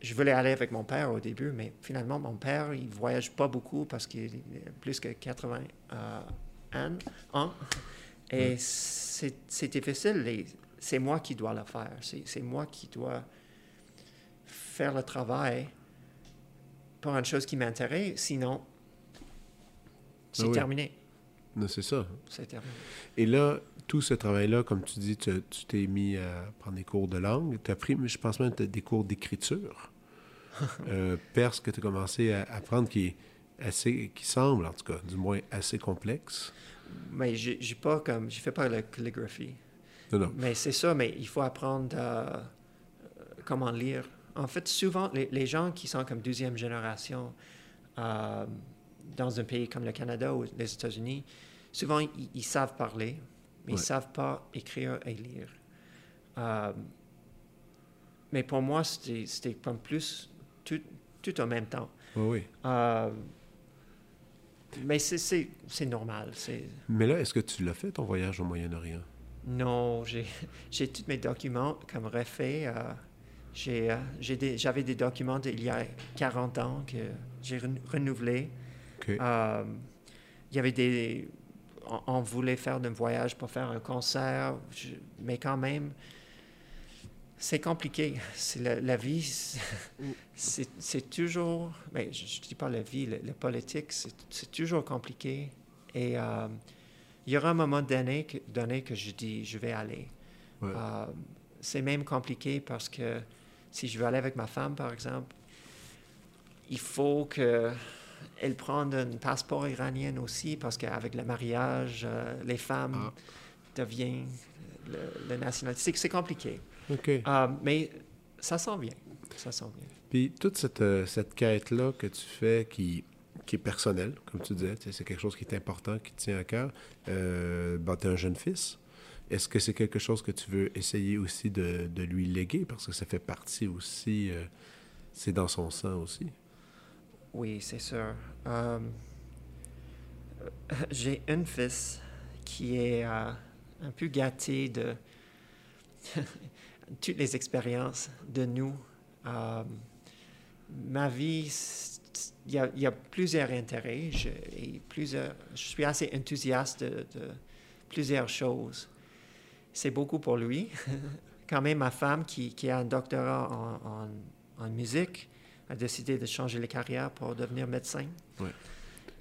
je voulais aller avec mon père au début, mais finalement, mon père, il voyage pas beaucoup parce qu'il est plus que 80 euh, ans. Et c'est difficile. C'est moi qui dois le faire. C'est moi qui dois faire le travail pour une chose qui m'intéresse, sinon, c'est ah terminé. C'est ça. C'est terminé. Et là, tout ce travail-là, comme tu dis, tu t'es mis à prendre des cours de langue. Tu as pris, je pense même, des cours d'écriture. euh, perse que tu as commencé à apprendre qui est assez, qui semble, en tout cas, du moins assez complexe. Mais j'ai pas comme, j'ai fait pas la calligraphie. Non, non. Mais c'est ça, mais il faut apprendre à, comment lire en fait, souvent, les, gens qui sont comme deuxième génération euh, dans un pays comme le Canada ou les États-Unis, souvent, ils, savent parler, mais ils ne savent pas écrire et lire. Euh, mais pour moi, c'était comme plus tout, tout, en même temps. Oui, euh, mais c'est normal. Mais là, est-ce que tu l'as fait, ton voyage au Moyen-Orient? Non, j'ai tous mes documents comme refait. Euh, j'avais des, documents d'il y a 40 ans que j'ai renouvelés. Euh, il y avait des. On, voulait faire un voyage pour faire un concert, mais quand même, c'est compliqué. C'est la, vie, c'est toujours. Mais je ne dis pas la vie, la, politique, c'est toujours compliqué. Et euh, il y aura un moment donné que, donné que je dis, je vais aller. c'est même compliqué parce que si je veux aller avec ma femme, par exemple, il faut qu'elle prenne un passeport iranien aussi, parce qu'avec le mariage, euh, les femmes ah. deviennent le, nationalité. C'est compliqué. Euh, mais ça s'en vient. Ça s'en vient. Puis toute cette, euh, cette quête-là que tu fais qui, qui est personnelle, comme tu disais, c'est quelque chose qui est important, qui te tient à cœur. Euh, ben, tu es un jeune fils. Est-ce que c'est quelque chose que tu veux essayer aussi de, de lui léguer? Parce que ça fait partie aussi, euh, c'est dans son sang aussi. Oui, c'est sûr. Euh, j'ai un fils qui est euh, un peu gâté de toutes les expériences de nous. ma vie, il y, y, a plusieurs intérêts je, et plusieurs, je suis assez enthousiaste de, de plusieurs choses c'est beaucoup pour lui. Quand même, ma femme, qui, qui a un doctorat en, en, musique, a décidé de changer les carrières pour devenir médecin.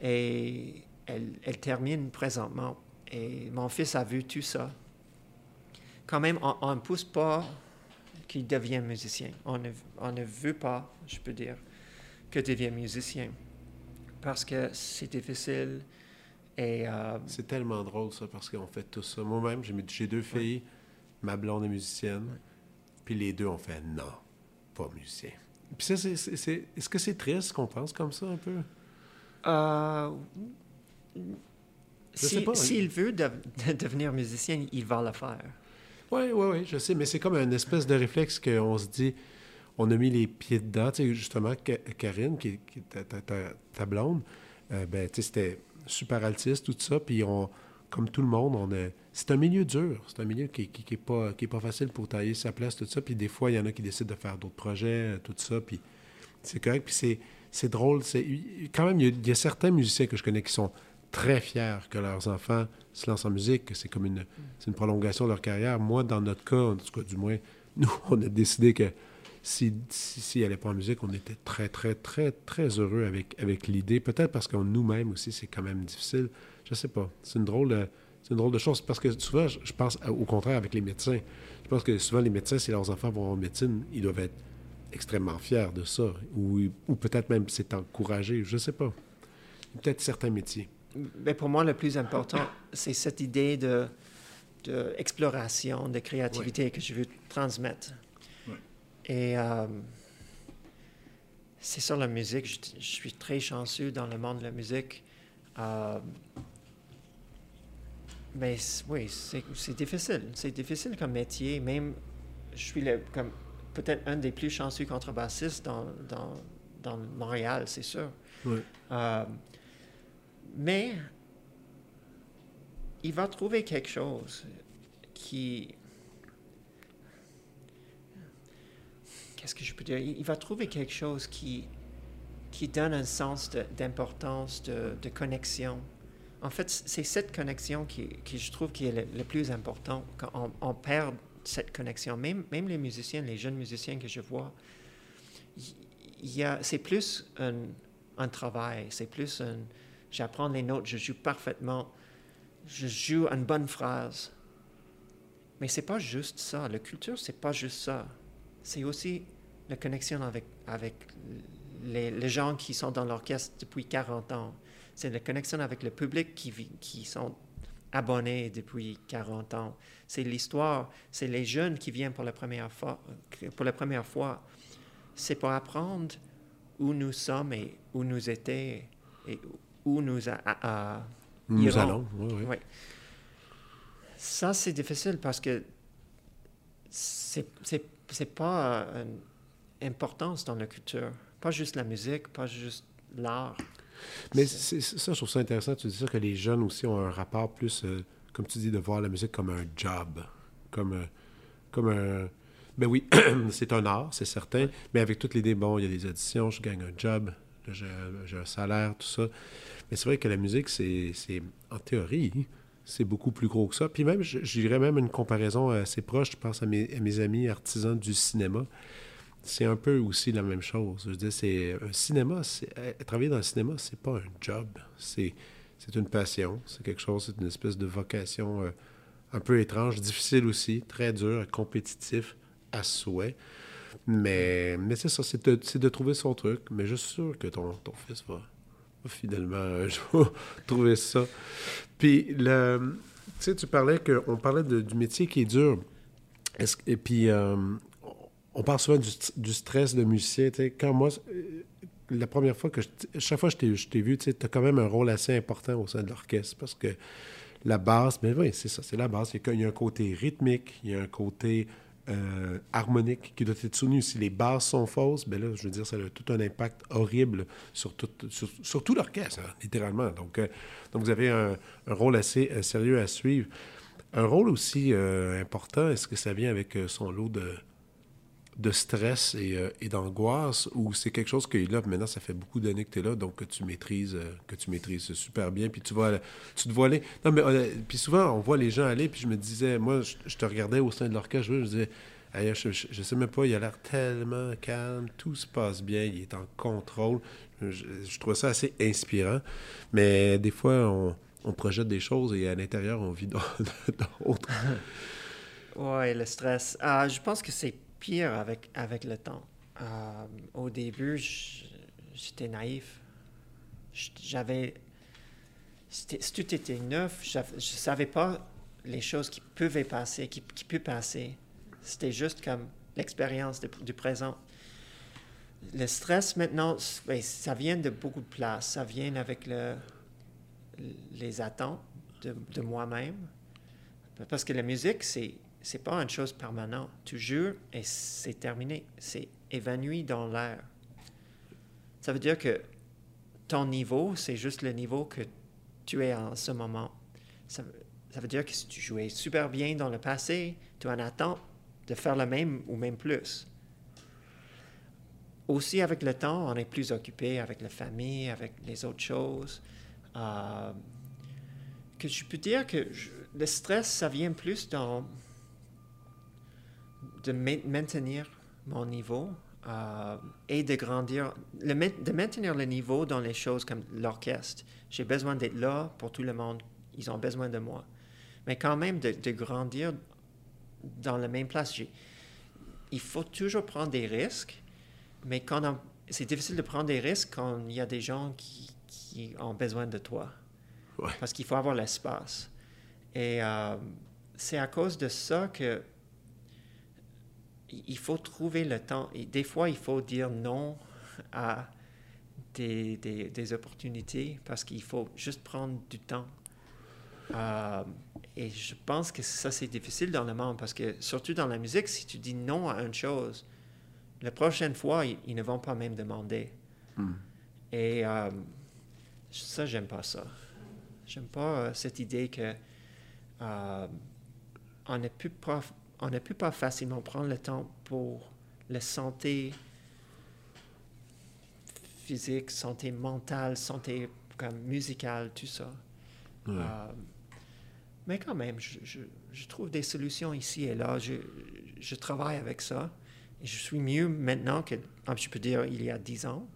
Et elle, elle, termine présentement. Et mon fils a vu tout ça. Quand même, on ne pousse pas qu'il devienne musicien. On ne, on ne veut pas, je peux dire, que devienne musicien. Parce que c'est difficile. Et, euh, c'est tellement drôle, ça, parce qu'on fait tout ça. Moi-même, j'ai deux filles, ma blonde est musicienne, puis les deux ont fait non, pas musicien. Puis ça, c'est, est-ce que c'est triste qu'on pense comme ça un peu? Euh, S'il si, veut devenir musicien, il va le faire. Oui, oui, oui, je sais, mais c'est comme une espèce de réflexe qu'on se dit, on a mis les pieds dedans. Tu sais, justement, Karine, qui, est ta, blonde, euh, ben, c'était super altiste, tout ça, puis on, comme tout le monde, on a... c'est un milieu dur, c'est un milieu qui n'est qui, pas, qui pas facile pour tailler sa place, tout ça, puis des fois, il y en a qui décident de faire d'autres projets, tout ça, puis c'est correct, puis c'est drôle. Quand même, il y, a, certains musiciens que je connais qui sont très fiers que leurs enfants se lancent en musique, que c'est comme une, une prolongation de leur carrière. Moi, dans notre cas, en tout cas, du moins, nous, on a décidé que si, si, si pas en musique, on était très, très, très, très heureux avec, avec l'idée. Peut-être parce que nous-mêmes aussi, c'est quand même difficile. Je sais pas. C'est une drôle de, une drôle de chose. Parce que souvent, je, pense au contraire avec les médecins. Je pense que souvent, les médecins, si leurs enfants vont en médecine, ils doivent être extrêmement fier de ça, ou, ou peut-être même c'est encouragé, je ne sais pas. Peut-être certains métiers. Mais pour moi, le plus important, c'est cette idée de, de, exploration, de créativité que je veux transmettre. Et euh, c'est sur la musique, je, suis très chanceux dans le monde de la musique. Euh, mais oui, c'est difficile. C'est difficile comme métier. Même, je suis le, comme peut-être un des plus chanceux contrebassistes dans, dans, dans Montréal, c'est sûr. Euh, mais il va trouver quelque chose qui... Qu'est-ce que je peux dire? Il va trouver quelque chose qui, qui donne un sens d'importance, de, connexion. En fait, c'est cette connexion qui, qui, je trouve qui est le, plus important. Quand on, on perd cette connexion. Même, même les musiciens, les jeunes musiciens que je vois, c'est plus un, un travail, c'est plus un... J'apprends les notes, je joue parfaitement, je joue une bonne phrase. Mais c'est pas juste ça. La culture, c'est pas juste ça. C'est aussi la connexion avec, avec les, les gens qui sont dans l'orchestre depuis 40 ans. C'est la connexion avec le public qui, qui sont abonnés depuis 40 ans. C'est l'histoire, c'est les jeunes qui viennent pour la première fois. Pour la première fois. C'est pour apprendre où nous sommes et où nous étions et où nous, nous allons. Oui, Ça, c'est difficile parce que c'est n'est pas une importance dans la culture. Pas juste la musique, pas juste l'art. Mais ça, je trouve ça intéressant. Tu dis ça que les jeunes aussi ont un rapport plus, euh, comme tu dis, de voir la musique comme un job, comme, euh, comme un... Ben oui, c'est un art, c'est certain, mais avec toutes l'idée, bon, il y a des auditions, je gagne un job, j'ai un salaire, tout ça. Mais c'est vrai que la musique, c'est, en théorie, c'est beaucoup plus gros que ça. Puis même, je, dirais même une comparaison assez proche, je pense à mes, amis artisans du cinéma c'est un peu aussi la même chose. Je veux dire, c'est un cinéma, euh, travailler dans le cinéma, c'est pas un job, c'est une passion, c'est quelque chose, c'est une espèce de vocation euh, un peu étrange, difficile aussi, très dur, compétitif à souhait. Mais, mais c'est ça, c'est de, de, trouver son truc. Mais je suis sûr que ton, ton fils va, finalement un jour trouver ça. Puis, le, tu sais, tu parlais que, on parlait du métier qui est dur. Et puis, euh, on parle souvent du, stress de musicien. Quand moi, euh, la première fois que chaque fois que je t'ai vu, tu as quand même un rôle assez important au sein de l'orchestre parce que la basse, mais oui, c'est ça, c'est la basse. Il y a un côté rythmique, il y a un côté euh, harmonique qui doit être soutenu. Si les basses sont fausses, ben là, je veux dire, ça a tout un impact horrible sur tout, l'orchestre, hein, littéralement. Donc, euh, donc, vous avez un, rôle assez sérieux à suivre. Un rôle aussi important, est-ce que ça vient avec son lot de, de stress euh, et, d'angoisse ou c'est quelque chose que là maintenant ça fait beaucoup d'années que tu es là donc que tu maîtrises euh, que tu maîtrises super bien puis tu vois tu te vois aller non mais puis souvent on voit les gens aller puis je me disais moi je, te regardais au sein de l'orchestre je me disais je, je, sais même pas, il a l'air tellement calme, tout se passe bien, il est en contrôle. Je, trouve ça assez inspirant. Mais des fois, on, projette des choses et à l'intérieur, on vit d'autres. oui, le stress. Euh, je pense que c'est pire avec, avec le temps. Euh, au début, j'étais naïf. J'avais. Si tout était neuf, je ne savais pas les choses qui pouvaient passer, qui, qui passer. C'était juste comme l'expérience du présent. Le stress, maintenant, ben, ça vient de beaucoup de places. Ça vient avec le, les attentes de moi-même. Parce que la musique, c'est c'est pas une chose permanente. Tu joues et c'est terminé. C'est évanoui dans l'air. Ça veut dire que ton niveau, c'est juste le niveau que tu es en ce moment. Ça, ça, veut dire que si tu jouais super bien dans le passé, tu en attends de faire le même ou même plus. Aussi, avec le temps, on est plus occupé avec la famille, avec les autres choses. Euh, que je peux dire que le stress, ça vient plus dans de maintenir mon niveau euh, et de grandir, de maintenir le niveau dans les choses comme l'orchestre. J'ai besoin d'être là pour tout le monde. Ils ont besoin de moi. Mais quand même, de, grandir dans la même place. Il faut toujours prendre des risques, mais quand c'est difficile de prendre des risques quand il y a des gens qui, ont besoin de toi. Parce qu'il faut avoir l'espace. Et euh, c'est à cause de ça que il faut trouver le temps. Et des fois, il faut dire non à des, des, opportunités parce qu'il faut juste prendre du temps. Euh, et je pense que ça, c'est difficile dans le monde parce que, surtout dans la musique, si tu dis non à une chose, la prochaine fois, ils, ne vont pas même demander. Hmm. Et euh, ça, j'aime pas ça. J'aime pas euh, cette idée que on ne peut pas on ne peut pas facilement prendre le temps pour la santé physique, santé mentale, santé comme musicale, tout ça. Euh, mais quand même, je, je, trouve des solutions ici et là. Je, je, travaille avec ça. Et je suis mieux maintenant que, ah, je peux dire, il y a dix ans.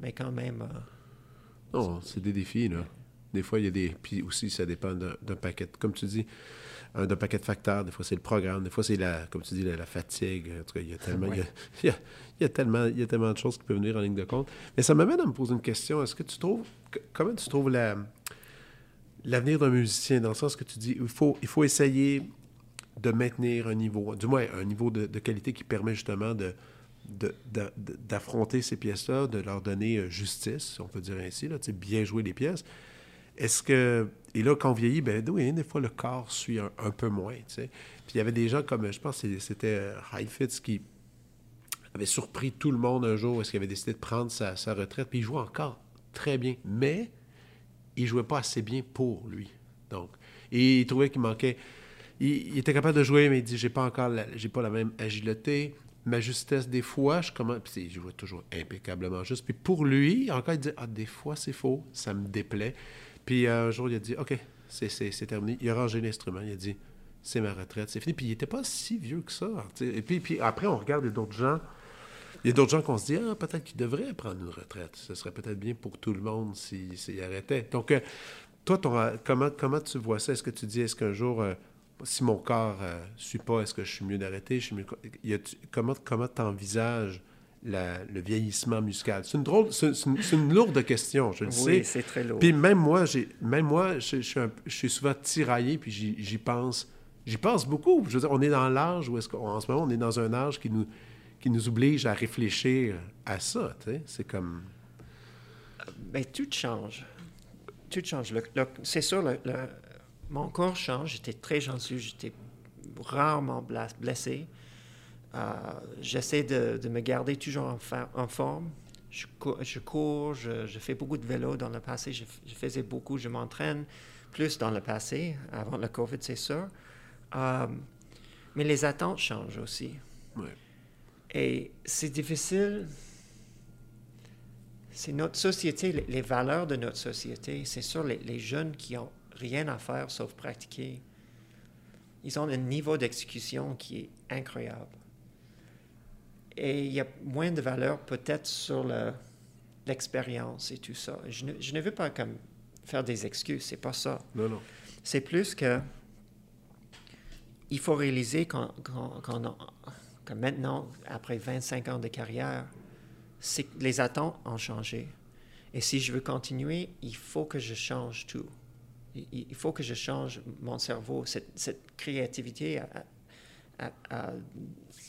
Mais quand même... Euh, non, c'est des défis, là. Des fois, il y a des... Puis aussi, ça dépend d'un paquet. Comme tu dis, d'un paquet de facteurs. Des fois, c'est le programme. Des fois, c'est, la, comme tu dis, la, fatigue. En tout cas, il y a tellement, il, y a, tellement, il y a tellement de choses qui peuvent venir en ligne de compte. Mais ça m'amène à me poser une question. Est-ce que tu trouves... Comment tu trouves la, l'avenir d'un musicien? Dans le sens que tu dis, il faut, il faut essayer de maintenir un niveau, du moins un niveau de, qualité qui permet justement de, d'affronter ces pièces-là, de leur donner euh, justice, on peut dire ainsi, là, bien jouer les pièces. Est-ce que. Et là, quand on vieillit, ben oui, des fois, le corps suit un, peu moins. Puis il y avait des gens comme, je pense c'était Heifetz euh, qui avait surpris tout le monde un jour, est-ce qu'il avait décidé de prendre sa, retraite, puis il jouait encore très bien, mais il jouait pas assez bien pour lui. Donc, et il trouvait qu'il manquait. Il, était capable de jouer, mais il dit j'ai pas encore, j'ai pas la même agilité, ma justesse des fois, je commence, puis il jouait toujours impeccablement juste. Puis pour lui, encore il dit ah des fois c'est faux, ça me déplaît. Puis euh, un jour, il a dit OK, c'est terminé. Il a rangé l'instrument. Il a dit C'est ma retraite, c'est fini. Puis il n'était pas si vieux que ça. Et puis, puis après, on regarde d'autres gens. Il y a d'autres gens qu'on se dit Ah, peut-être qu'il devrait prendre une retraite. Ce serait peut-être bien pour tout le monde s'il arrêtait. Donc, euh, toi, ton, comment, comment tu vois ça? Est-ce que tu dis Est-ce qu'un jour. Euh, si mon corps ne suit pas, est-ce que je suis mieux d'arrêter? Comment tu envisages le vieillissement musical? C'est une drôle, c'est, une, lourde question, je le sais. Oui, c'est très lourd. Puis même moi, j'ai, même moi, je, je, suis souvent tiraillé, puis j'y, pense. J'y pense beaucoup. Je veux dire, on est dans l'âge où est-ce qu'en ce moment, on est dans un âge qui nous, qui nous oblige à réfléchir à ça. C'est comme... Bien, tout change. Tout change. c'est sûr, le, mon corps change. J'étais très gentil, j'étais rarement blessé. Euh, j'essaie de, me garder toujours en, forme. Je, cours, je, fais beaucoup de vélo. Dans le passé, je, faisais beaucoup, je m'entraîne plus dans le passé, avant le COVID, c'est sûr. Euh, mais les attentes changent aussi. Et c'est difficile. C'est notre société, les, valeurs de notre société. C'est sûr, les, les jeunes qui ont rien à faire sauf pratiquer, ils ont un niveau d'exécution qui est incroyable et il y a moins de valeur peut-être sur le, l'expérience et tout ça. Je ne, je ne veux pas comme faire des excuses, c'est pas ça. Non, non. C'est plus que il faut réaliser qu'en- qu'en- qu'en- que maintenant, après 25 ans de carrière, c'est les attentes ont changé. Et si je veux continuer, il faut que je change tout. Il, il faut que je change mon cerveau. Cette, cette créativité à-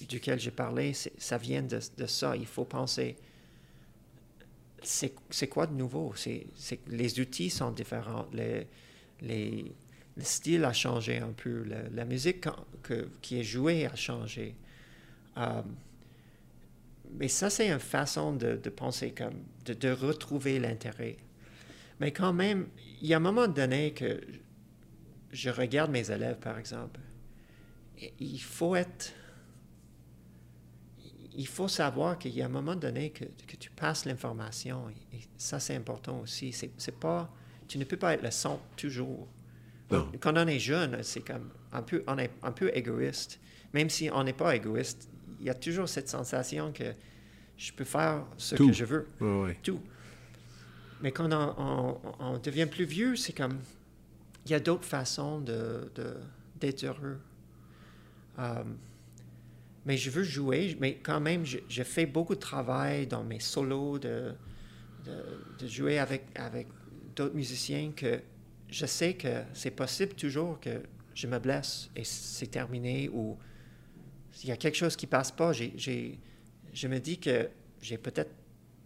duquel j'ai parlé, ça vient de, ça. Il faut penser, c'est quoi de nouveau? Les outils sont différents. Le style a changé un peu. La, musique qui est jouée a changé. Euh, mais ça, c'est une façon de, penser, comme de, retrouver l'intérêt. Mais quand même, il y a un moment donné que je regarde mes élèves, par exemple. il faut être. Il faut savoir qu'il y a un moment donné que, que tu passes l'information. Et, et ça, c'est important aussi. C'est, c'est pas, tu ne peux pas être le centre toujours. Non. Quand on est jeune, c'est comme un peu, on est un peu égoïste. Même si on n'est pas égoïste, il y a toujours cette sensation que je peux faire ce Tout. que je veux Ouais, ouais. tout. Mais quand on, on- on devient plus vieux, c'est comme il y a d'autres façons de, de- d'être heureux. Euh, mais je veux jouer, mais quand même, je, fais beaucoup de travail dans mes solos, de, jouer avec, avec d'autres musiciens que je sais que c'est possible toujours que je me blesse et c'est terminé ou s'il y a quelque chose qui passe pas, je me dis que j'ai peut-être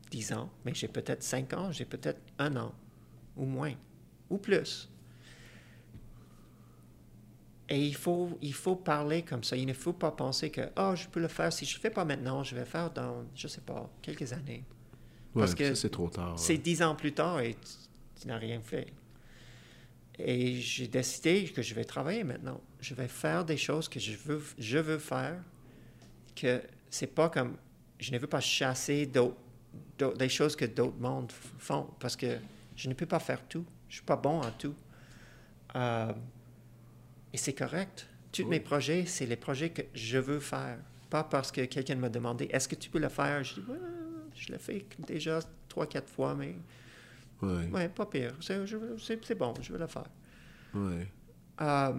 10 ans, mais j'ai peut-être 5 ans, j'ai peut-être un an, ou moins, ou plus. Et il faut, il faut parler comme ça. Il ne faut pas penser que, oh, je peux le faire. Si je ne le fais pas maintenant, je vais le faire dans, je ne sais pas, quelques années. Parce que c'est trop tard. C'est dix ans plus tard et tu, tu n'as rien fait. Et j'ai décidé que je vais travailler maintenant. Je vais faire des choses que je veux, je veux faire, que c'est pas comme, je ne veux pas chasser d'autres, des choses que d'autres mondes font, parce que je ne peux pas faire tout. Je suis pas bon en tout. Euh, et c'est correct. Tous Oui. mes projets, c'est les projets que je veux faire. Pas parce que quelqu'un m'a demandé, est-ce que tu peux le faire? Je dis, Ouais, je l'ai fait déjà trois, quatre fois, mais Ouais, ouais, pas pire. C'est, bon, je veux le faire. ouais. Euh,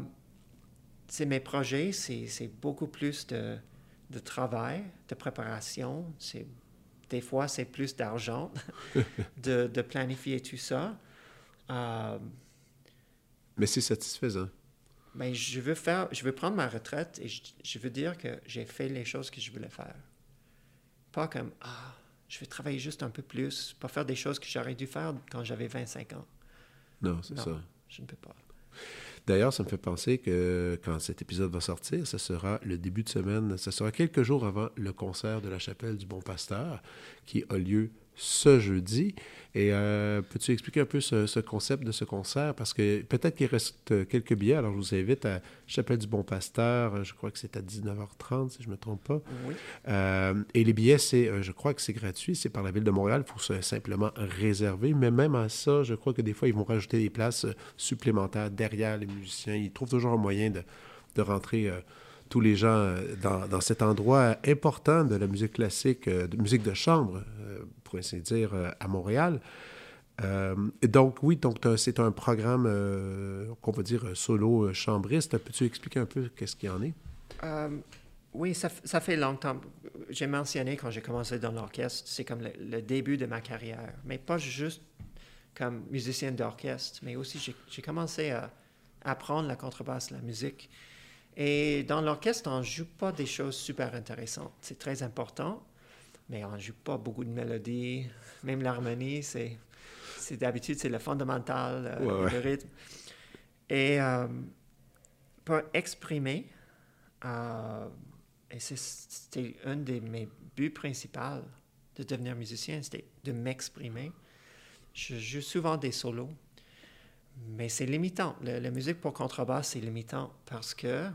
c'est mes projets, c'est, c'est beaucoup plus de, de travail, de préparation. C'est, des fois, c'est plus d'argent de, de planifier tout ça. Euh, Mais c'est satisfaisant. Mais je veux faire, je veux prendre ma retraite et je, je veux dire que j'ai fait les choses que je voulais faire. Pas comme, ah, je vais travailler juste un peu plus, pas faire des choses que j'aurais dû faire quand j'avais 25 ans. Non, c'est Non. ça. Je ne peux pas. D'ailleurs, ça me fait penser que quand cet épisode va sortir, ce sera le début de semaine, ce sera quelques jours avant le concert de la chapelle du Bon Pasteur qui a lieu ce jeudi. Et euh, peux-tu expliquer un peu ce, ce concept de ce concert? Parce que peut-être qu'il reste quelques billets, alors je vous invite à Chapelle du Bon Pasteur, je crois que c'est à 19h30 si je ne me trompe pas. Oui. Euh, et les billets, c'est, euh, je crois que c'est gratuit, c'est par la ville de Montréal, il faut se- simplement réserver. Mais même à ça, je crois que des fois, ils vont rajouter des places euh, supplémentaires derrière les musiciens. Ils trouvent toujours un moyen de, de rentrer euh, tous les gens euh, dans, dans cet endroit important de la musique classique, euh, de musique de chambre, euh, pour ainsi dire, euh, à Montréal. Euh, donc, oui, donc c'est un programme euh, qu'on va dire euh, solo chambriste. Peux-tu expliquer un peu qu'est-ce qu'il y en est? Oui, ça, fait longtemps. J'ai mentionné quand j'ai commencé dans l'orchestre, c'est comme le, début de ma carrière. Mais pas juste comme musicien d'orchestre, mais aussi j'ai commencé à apprendre la contrebasse, la musique. Et dans l'orchestre, on ne joue pas des choses super intéressantes. C'est très important, mais on ne joue pas beaucoup de mélodies. Même l'harmonie, c'est c'est d'habitude, c'est le fondamental, euh, Ouais, ouais. le rythme. Et euh, pour exprimer, euh, et c'était un de mes buts principaux de devenir musicien, c'était de m'exprimer. Je joue souvent des solos, mais c'est limitant. Le- la musique pour contrebasse, c'est limitant parce que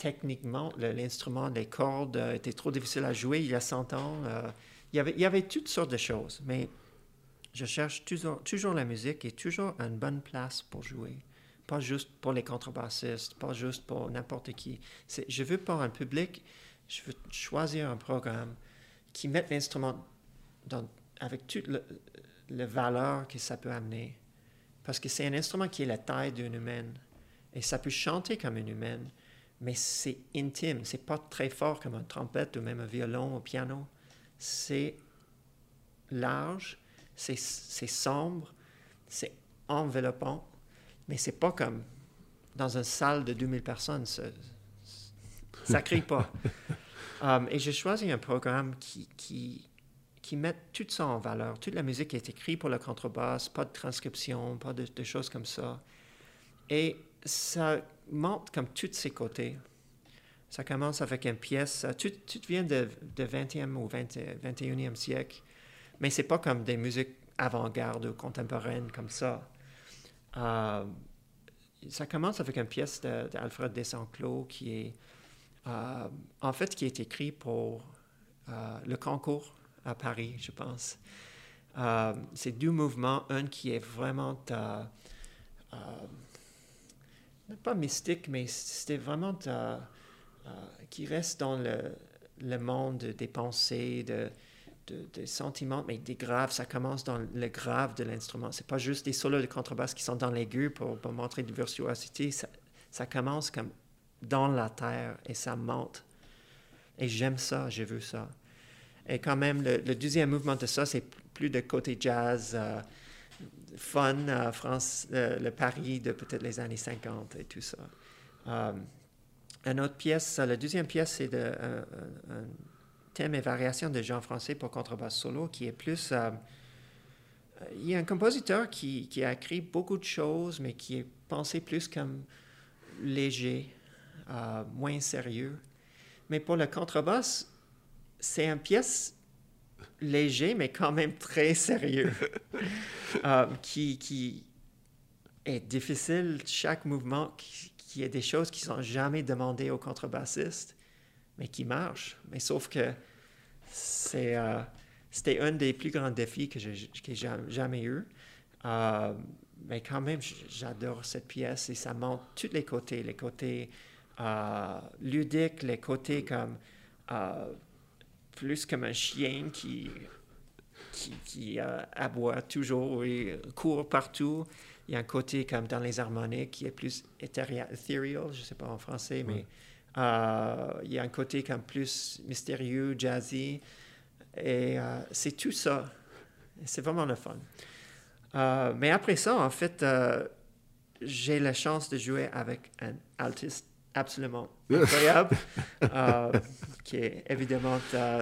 techniquement, le- l'instrument, les cordes euh, étaient trop difficiles à jouer il y a 100 ans. euh, il, y avait, toutes sortes de choses, mais je cherche toujours, la musique et toujours une bonne place pour jouer. Pas juste pour les contrebassistes, pas juste pour n'importe qui. Je veux pour un public, je veux choisir un programme qui met l'instrument avec toute la valeur que ça peut amener. Parce que c'est un instrument qui est la taille d'une humaine. Et ça peut chanter comme une humaine, mais c'est intime. C'est pas très fort comme une trompette ou même un violon ou piano. C'est large, c'est sombre, c'est enveloppant, mais c'est pas comme dans une salle de 2000 personnes. Ça, ça crie pas. Um, et j'ai choisi un programme qui, qui, qui met tout ça en valeur. Toute la musique est écrite pour la contrebasse, pas de transcription, pas de, choses comme ça. Et ça montre comme tous ses côtés. Ça commence avec une pièce, tout, tout vient de, de 20e ou 20, 21e siècle, mais c'est pas comme des musiques avant-garde ou contemporaines comme ça. Euh, ça commence avec une pièce d'Alfred Desanclos qui est, euh, en fait, qui est écrit pour euh, le concours à Paris, je pense. Euh, c'est deux mouvements, un qui est vraiment, pas mystique, mais c'était vraiment qui reste dans le, le monde des pensées, de, des sentiments, mais des graves. Ça commence dans le grave de l'instrument. C'est pas juste des solos de contrebasse qui sont dans l'aigu pour, montrer de virtuosité. Ça, ça, commence comme dans la terre et ça monte. Et j'aime ça, j'ai vu ça. Et quand même, le, deuxième mouvement de ça, c'est plus de côté jazz, euh, fun, euh, France, euh, le Paris de peut-être les années 50 et tout ça. une autre pièce, la deuxième pièce, c'est de thème et variation de Jean Français pour contrebasse solo, qui est plus... Euh, il y a un compositeur qui, qui, a écrit beaucoup de choses, mais qui est pensé plus comme léger, euh, moins sérieux. Mais pour la contrebasse, c'est une pièce léger, mais quand même très sérieux, euh, qui, qui, est difficile. Chaque mouvement, qui, qui est des choses qui sont jamais demandées au contrebassiste mais qui marche. Mais sauf que c'est, euh, c'était un des plus grands défis que j'ai, jamais eu. Euh, mais quand même, j'adore cette pièce et ça montre tous les côtés, les côtés ludiques, les côtés comme plus comme un chien qui, qui, qui aboie toujours et court partout. Il y a un côté comme dans les harmoniques qui est plus ethereal, je ne sais pas en français, mais euh, il y a un côté comme plus mystérieux, jazzy. Et euh, c'est tout ça. C'est vraiment le fun. Euh, mais après ça, en fait, j'ai la chance de jouer avec un altiste absolument incroyable, qui est évidemment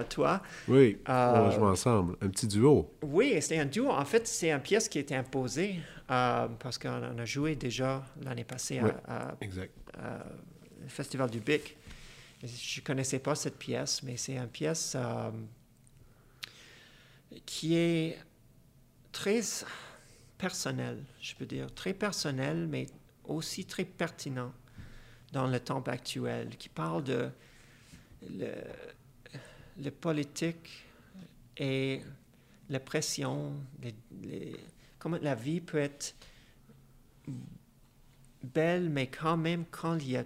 toi. Oui, on va jouer ensemble, un petit duo. Oui, c'est un duo. En fait, c'est une pièce qui a été imposée parce qu'on a joué déjà l'année passée à, exact le Festival du Bic. Je ne connaissais pas cette pièce, mais c'est une pièce euh, qui est très personnelle, je peux dire, très personnelle, mais aussi très pertinent dans le temps actuel, qui parle de le, politique et la pression, comment la vie peut être belle, mais quand même quand il y a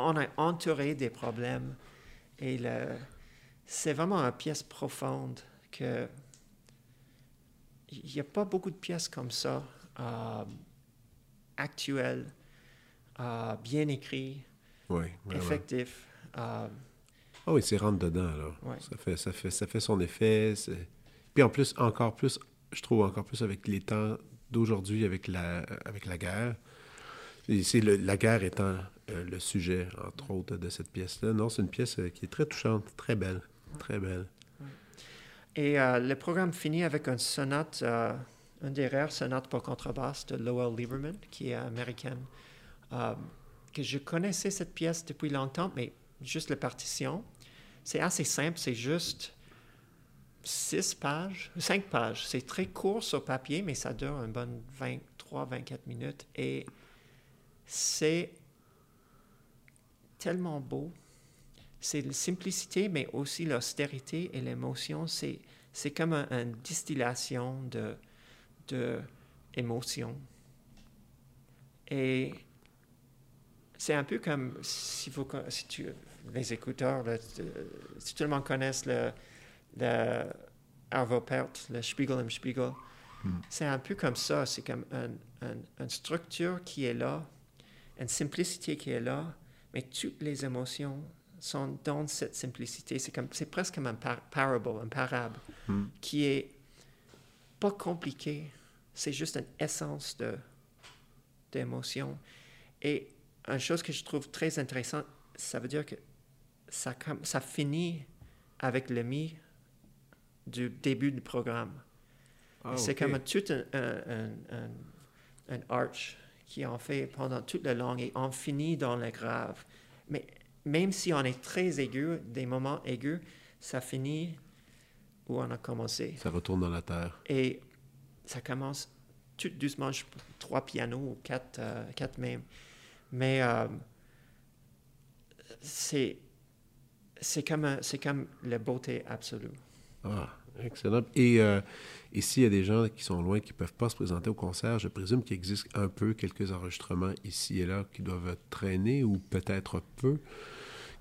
on est entouré des problèmes. Et c'est vraiment une pièce profonde que il n'y a pas beaucoup de pièces comme ça, euh, actuelles, euh, bien écrites, oui, effectives. Euh, ah oui, c'est rentre dedans, là. Ça, fait, ça, fait, ça fait son effet. Puis en plus, encore plus, je trouve encore plus avec les temps d'aujourd'hui, avec la, avec la guerre. C'est la guerre étant euh, le sujet, entre autres, de cette pièce-là. Non, c'est une pièce euh, qui est très touchante, très belle, très belle. Et euh, le programme finit avec une sonate, une des rares sonates pour contrebasse de Lowell Lieberman, qui est américaine. Que je connaissais cette pièce depuis longtemps, mais juste la partition. C'est assez simple, c'est juste six pages, cinq pages. C'est très court sur papier, mais ça dure une bonne 23-24 minutes. Et c'est tellement beau. C'est la simplicité, mais aussi l'austérité et l'émotion. C'est, c'est comme une distillation de, de Et c'est un peu comme si, vous, si tu, les écouteurs, si tout le monde connaît le, le Arvo Pärt, le Spiegel im Spiegel, hmm. c'est un peu comme ça. C'est comme une structure qui est là, une simplicité qui est là, mais toutes les émotions sont dans cette simplicité. C'est comme, c'est presque comme un parable, un parable, hmm. qui est pas compliqué. C'est juste une essence de d'émotion. Et une chose que je trouve très intéressante, ça veut dire que ça, ça finit avec le mi du début du programme. Ah, c'est comme tout un, un, un, un, arch qui en fait pendant toute la langue et on finit dans le grave. Mais même si on est très aigu, des moments aigus, ça finit où on a commencé. Ça retourne dans la terre. Et ça commence tout doucement, trois pianos ou quatre, euh, quatre même. Mais euh, c'est comme, c'est comme la beauté absolue. Ah, excellent. Et, euh, et s'il y a des gens qui sont loin, qui ne peuvent pas se présenter au concert, je présume qu'il existe un peu quelques enregistrements ici et là qui doivent traîner ou peut-être peu,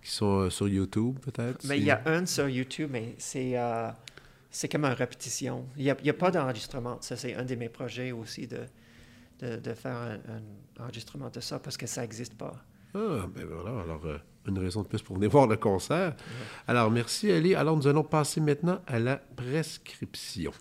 qui sont sur YouTube peut-être? Mais il y a un sur YouTube, mais c'est c'est comme une répétition. Il n'y a, pas d'enregistrement. Ça, c'est un de mes projets aussi de, de, faire un, enregistrement de ça parce que ça n'existe pas. Ah, ben voilà. Alors, euh, une raison de plus pour venir voir le concert. Alors, merci, Ali. Alors, nous allons passer maintenant à la prescription.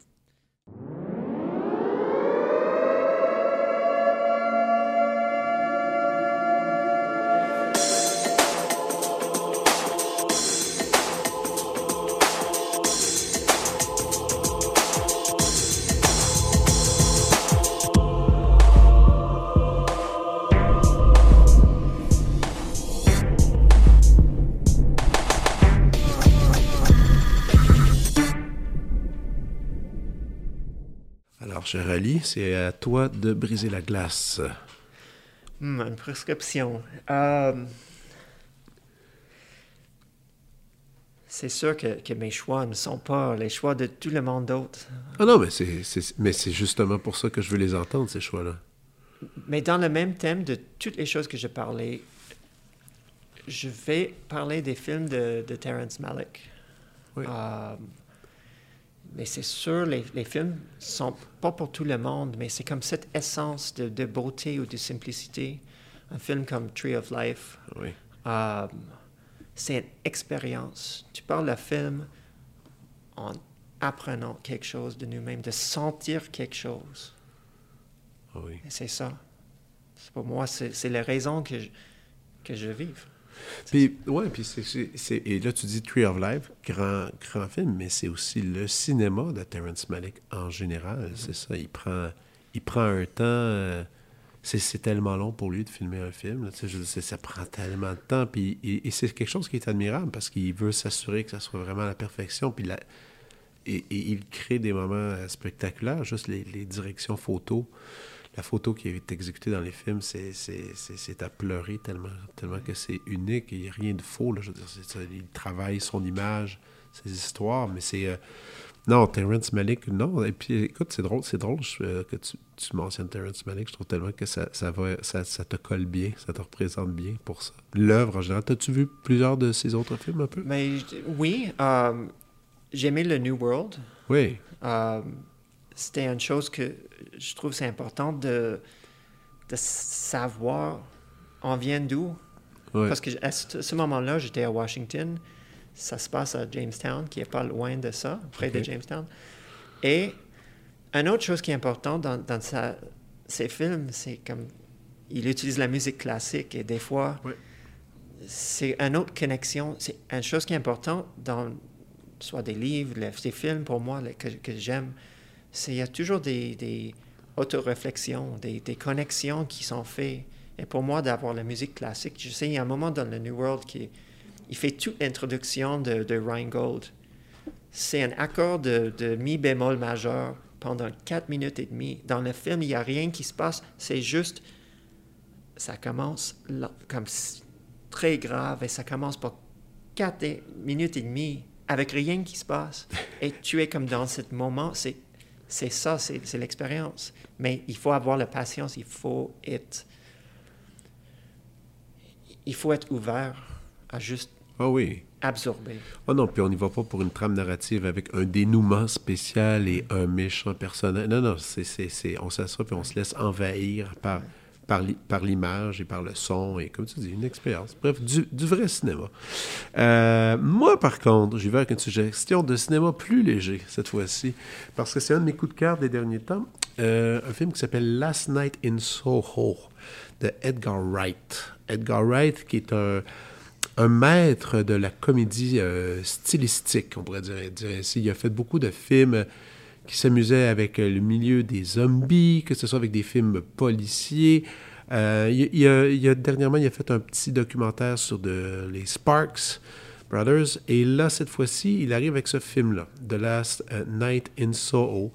C'est à toi de briser la glace. Hmm, une prescription. Euh, c'est sûr que, mes choix ne sont pas les choix de tout le monde d'autre. Ah non, mais c'est, mais c'est justement pour ça que je veux les entendre, ces choix-là. Mais dans le même thème de toutes les choses que je parlais, je vais parler des films de, de Terrence Malick. Oui. Euh, mais c'est sûr, les, les films sont pas pour tout le monde, mais c'est comme cette essence de, de, beauté ou de simplicité. Un film comme Tree of Life, oui. Euh, c'est une expérience. Tu parles le film en apprenant quelque chose de nous-mêmes, de sentir quelque chose. Oui. Et c'est ça. Pour moi, c'est la raison que je, que je vive. Puis, ouais, puis c'est, et là, tu dis Tree of Life, grand, grand film, mais c'est aussi le cinéma de Terrence Malick en général. Mm-hmm. C'est ça. Il prend, il prend un temps. Euh, c'est, tellement long pour lui de filmer un film. Là, je ça prend tellement de temps. Puis, et, c'est quelque chose qui est admirable parce qu'il veut s'assurer que ça soit vraiment à la perfection. Puis la, et, il crée des moments euh, spectaculaires, juste les, les directions photos la photo qui est exécutée dans les films, c'est à pleurer tellement, tellement que c'est unique. Il n'y a rien de faux. Là, je veux dire, il travaille son image, ses histoires, mais c'est... Euh, non, Terrence Malick, non. Et puis, écoute, c'est drôle, c'est drôle euh, que tu, tu, mentionnes Terrence Malick. Je trouve tellement que ça, ça, va, ça, ça, te colle bien, ça te représente bien pour ça. L'œuvre en général. As-tu vu plusieurs de ses autres films un peu? Mais, oui. Euh, J'ai aimé le New World. Oui. Euh, c'était une chose que je trouve c'est important de, de savoir on vient d'où? Parce que à ce, moment-là, j'étais à Washington. Ça se passe à Jamestown, qui est pas loin de ça, près de Jamestown. Et une autre chose qui est importante dans, dans sa, ses films, c'est comme il utilise la musique classique et des fois, c'est une autre connexion. C'est une chose qui est importante dans soit des livres, les, des films pour moi que, que j'aime il y a toujours des, des autoréflexions, des, des, connexions qui sont faites. Et pour moi, d'avoir la musique classique, je sais, il y a un moment dans le New World qui il fait toute l'introduction de, de Rheingold. C'est un accord de, de, mi bémol majeur pendant quatre minutes et demie. Dans le film, il n'y a rien qui se passe. C'est juste, ça commence comme très grave et ça commence par quatre minutes et demie avec rien qui se passe. Et tu es comme dans ce moment, c'est c'est ça, c'est l'expérience. Mais il faut avoir la patience, il faut être... il faut être ouvert à juste Ah oui. absorber. Oh non, puis on n'y va pas pour une trame narrative avec un dénouement spécial et un méchant personnage. Non, non, c'est, on s'assoit puis on se laisse envahir par, par, l'i- par l'image et par le son et, comme tu dis, une expérience. Bref, du, vrai cinéma. Euh, moi, par contre, j'y vais avec une suggestion de cinéma plus léger cette fois-ci, parce que c'est un de mes coups de cœur des derniers temps. Euh, un film qui s'appelle Last Night in Soho de Edgar Wright. Edgar Wright, qui est un, maître de la comédie euh, stylistique, on pourrait dire ainsi. Il a fait beaucoup de films qui s'amusaient avec euh, le milieu des zombies, que ce soit avec des films policiers. Euh, il, il a, dernièrement, il a fait un petit documentaire sur les Sparks Brothers. Et là, cette fois-ci, il arrive avec ce film-là, The Last euh, Night in Soho.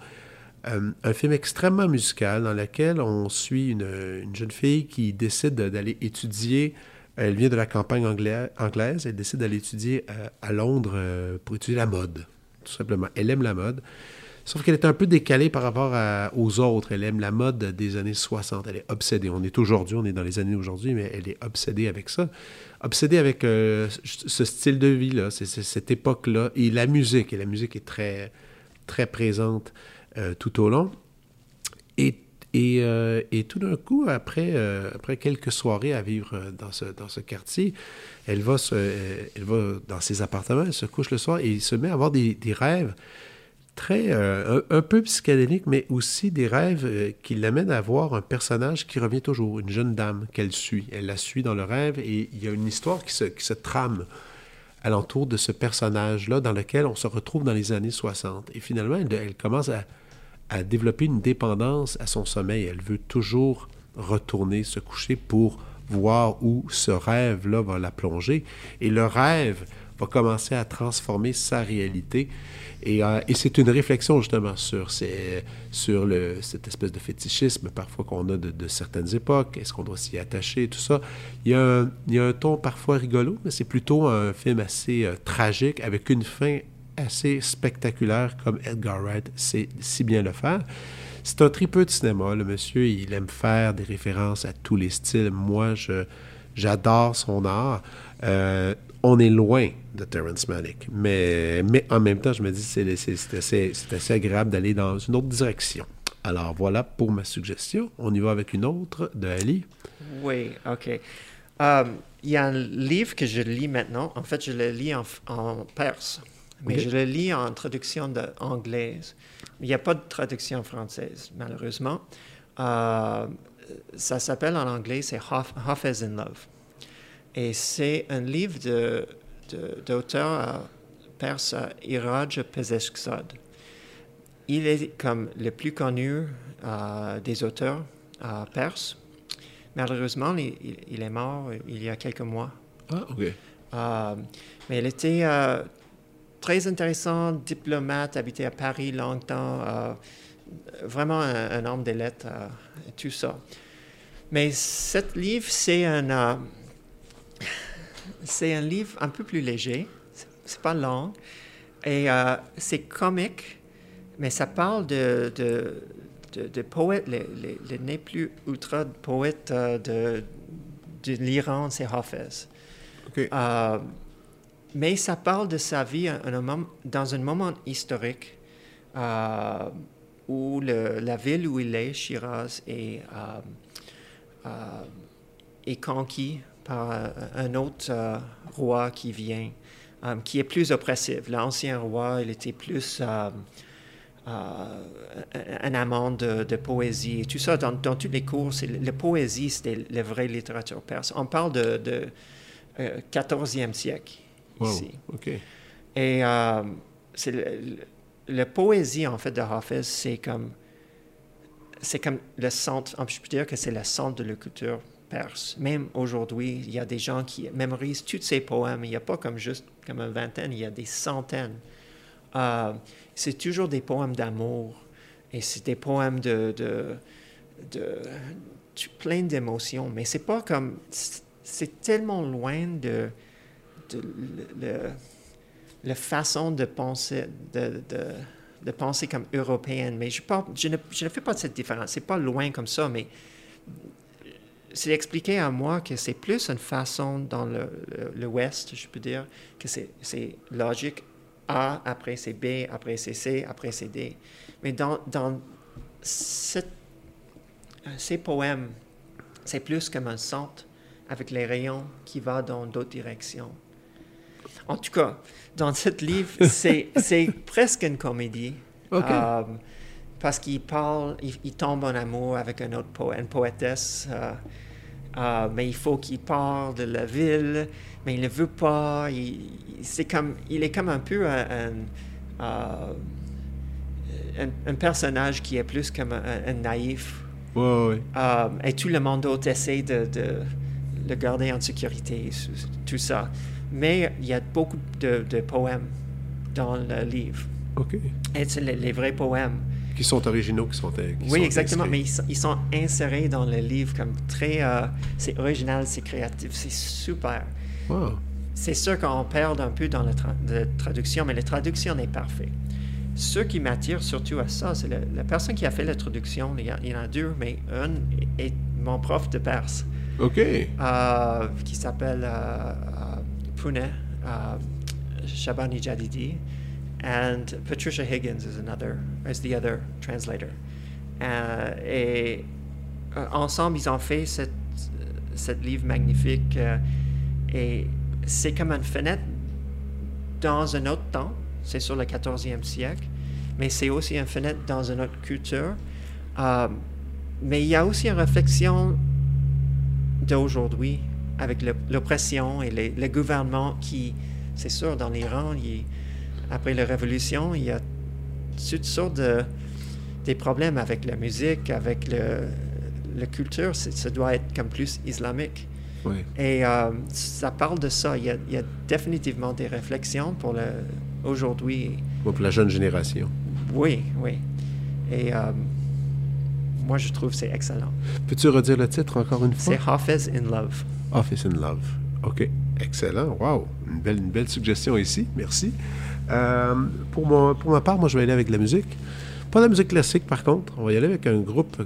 Un film extrêmement musical dans lequel on suit une, une jeune fille qui décide de- d'aller étudier. Elle vient de la campagne angla- anglaise. Elle décide d'aller étudier à Londres pour étudier la mode, tout simplement. Elle aime la mode. Sauf qu'elle est un peu décalée par rapport aux autres. Elle aime la mode des années 60. Elle est obsédée. On est aujourd'hui, on est dans les années d'aujourd'hui, mais elle est obsédée avec ça. Obsédée avec euh, ce style de vie-là, cette époque-là. Et la musique. Et la musique est très, très présente euh, tout au long. Et, et, euh, et tout d'un coup, après, après quelques soirées à vivre dans ce, dans ce quartier, elle va, se, elle va dans ses appartements, elle se couche le soir et se met à avoir des, des rêves très, euh, un, peu psychédéliques, mais aussi des rêves euh, qui l'amènent à voir un personnage qui revient toujours, une jeune dame qu'elle suit. Elle la suit dans le rêve et il y a une histoire qui se, qui se trame alentour de ce personnage-là dans lequel on se retrouve dans les années 60. Et finalement, elle, elle commence à, à développer une dépendance à son sommeil. Elle veut toujours retourner se coucher pour voir où ce rêve-là va la plonger. Et le rêve va commencer à transformer sa réalité. Et, euh, et c'est une réflexion justement sur, cette espèce de fétichisme parfois qu'on a de, certaines époques. Est-ce qu'on doit s'y attacher, tout ça. Il y, a un, il y a un ton parfois rigolo, mais c'est plutôt un film assez euh, tragique avec une fin assez spectaculaire comme Edgar Wright sait si bien le faire. C'est un tripeux de cinéma. Le monsieur, il aime faire des références à tous les styles. Moi, je, j'adore son art. Euh, on est loin de Terrence Malick, mais, mais en même temps, je me dis c'est, c'est, c'est assez, c'est assez agréable d'aller dans une autre direction. Alors voilà pour ma suggestion. On y va avec une autre de Ali. Oui, OK. Euh, Il y a un livre que je lis maintenant. En fait, je le lis en, en perse, mais je le lis en traduction de, anglaise. Il n'y a pas de traduction française, malheureusement. Euh, ça s'appelle en anglais, c'est Haf- Hafez in Love. Et c'est un livre de, d'auteur euh, perse euh, Iraj Pezeshkzad. Il est comme le plus connu euh, des auteurs euh, perses. Malheureusement, il, est mort il y a quelques mois. Ah, OK. Euh, mais il était euh, très intéressant, diplomate, habité à Paris longtemps, euh, vraiment un, un homme des lettres, euh, et tout ça. Mais cet livre, c'est un, euh, c'est un livre un peu plus léger, c'est- pas long, et euh, c'est comique, mais ça parle de, de, de, de poètes, les, les, les nés plus ultra poètes euh, de, de l'Iran, c'est Hafez. Euh, mais ça parle de sa vie un- un moment- dans un moment historique euh, où le- la ville où il est, Shiraz, est, euh, euh, est conquis par euh, un autre roi qui vient, qui est plus oppressif. L'ancien roi, il était plus euh, un amant de, de poésie et tout ça. Dans, dans tous les cours, c'est, la poésie, c'était la vraie littérature perse. On parle de, de euh, 14e siècle Wow. ici. Et euh, c'est la poésie, en fait, de Hafez, c'est comme, c'est comme le centre, je peux dire que c'est le centre de la culture perse. Même aujourd'hui, il y a des gens qui mémorisent tous ces poèmes. Il n'y a pas comme juste comme une vingtaine, il y a des centaines. Euh, c'est toujours des poèmes d'amour et c'est des poèmes de, de, de, plein d'émotions, mais c'est pas comme c'est- tellement loin de, de la façon de penser de, de, penser comme européenne. Mais je, parle, je, ne, je ne fais pas de cette différence. C'est pas loin comme ça, mais c'est expliqué à moi que c'est plus une façon dans le, le, Ouest, je peux dire, que c'est logique. A, après c'est B, après c'est C, après c'est D. Mais dans, dans ces poèmes, c'est plus comme un centre avec les rayons qui va dans d'autres directions. En tout cas, dans ce livre, c'est presque une comédie. Euh, parce qu'il parle, il, tombe en amour avec un autre poète, une poétesse, euh, euh, mais il faut qu'il parle de la ville, mais il ne veut pas. Il, c'est comme, il est comme un peu un, un, personnage qui est plus comme un, naïf. et tout le monde essaie de, de, le garder en sécurité, tout ça. Mais il y a beaucoup de, de poèmes dans le livre. OK. Et c'est les, vrais poèmes. Qui sont originaux, qui sont. oui, exactement, mais ils, sont insérés dans le livre comme très. Euh, c'est original, c'est créatif, c'est super. C'est sûr qu'on perd un peu dans la, traduction, mais la traduction est parfaite. Ce qui m'attire surtout à ça, c'est la, personne qui a fait la traduction. Il y, en a deux, mais un est mon prof de perse. OK. Euh, qui s'appelle euh, Pune Shabani Jadidi. and Patricia Higgins is another is the other translator. Euh, et euh, ensemble, ils ont fait cette, livre magnifique euh, et c'est comme une fenêtre dans un autre temps, c'est sur le 14e siècle, mais c'est aussi une fenêtre dans une autre culture. mais il y a aussi une réflexion d'aujourd'hui avec l'oppression et les, le gouvernement qui, c'est sûr, dans l'Iran, après la Révolution, il y a toutes sortes de des problèmes avec la musique, avec le, la culture. Ça doit être comme plus islamique. Et euh, ça parle de ça. Il y, a, il y, a, définitivement des réflexions pour le, aujourd'hui. Pour la jeune génération. Oui, oui. Et euh, moi, je trouve que c'est excellent. Peux-tu redire le titre encore une fois? C'est Hafez in Love. Hafez in Love. OK. Excellent. Wow. Une belle, une belle suggestion ici. Merci. Euh, pour, pour ma part, moi, je vais aller avec la musique. Pas de la musique classique, par contre. On va y aller avec un groupe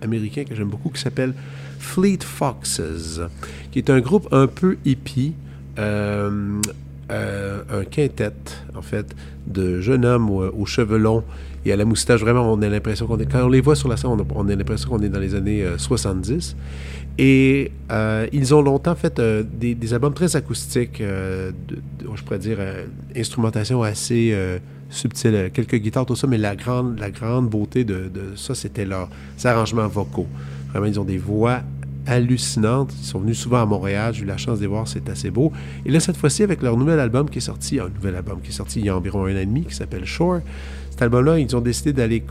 américain que j'aime beaucoup qui s'appelle Fleet Foxes, qui est un groupe un peu hippie. Euh, euh, un quintet, en fait, de jeunes hommes aux, cheveux longs et à la moustache. Vraiment, on a l'impression qu'on est. Quand on les voit sur la scène, on a, l'impression qu'on est dans les années 70. Et euh, ils ont longtemps fait euh, des, albums très acoustiques, de, je pourrais dire, instrumentation assez subtile, quelques guitares, tout ça, mais la grande, la grande beauté de, de ça, c'était leurs arrangements vocaux. Vraiment, ils ont des voix hallucinantes. Ils sont venus souvent à Montréal. J'ai eu la chance de les voir. C'est assez beau. Et là, cette fois-ci, avec leur nouvel album qui est sorti, un nouvel album qui est sorti il y a environ un an et demi, qui s'appelle Shore. Cet album-là, ils ont décidé d'aller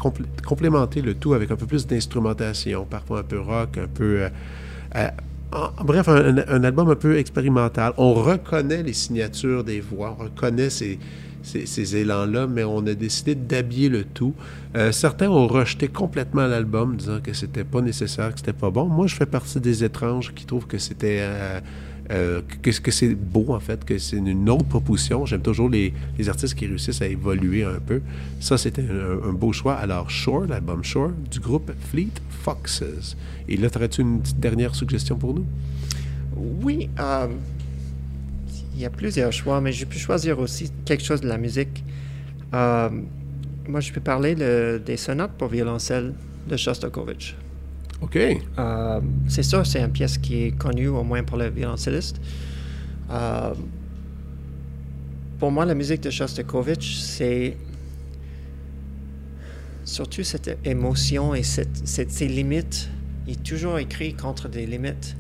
complémenter le tout avec un peu plus d'instrumentation, parfois un peu rock, un peu. Euh, euh, bref, un, album un peu expérimental. On reconnaît les signatures des voix, on reconnaît ces, ces, élans-là, mais on a décidé d'habiller le tout. Euh, certains ont rejeté complètement l'album, disant que c'était pas nécessaire, que c'était pas bon. Moi, je fais partie des étranges qui trouvent que c'était euh, euh, que, c'est beau en fait, que c'est une autre proposition. J'aime toujours les, les, artistes qui réussissent à évoluer un peu. Ça, c'était un, beau choix. Alors, Shore, l'album Shore du groupe Fleet Foxes. Et là, aurais-tu une dernière suggestion pour nous? Oui il y a plusieurs choix, mais je peux choisir aussi quelque chose de la musique. Euh, moi, je peux parler des sonates pour violoncelle de Shostakovich. OK. Euh, c'est ça, c'est une pièce qui est connue au moins pour les violoncellistes. Euh, pour moi, la musique de Shostakovich, c'est surtout cette émotion et cette, ces limites. Il est toujours écrit contre des limites.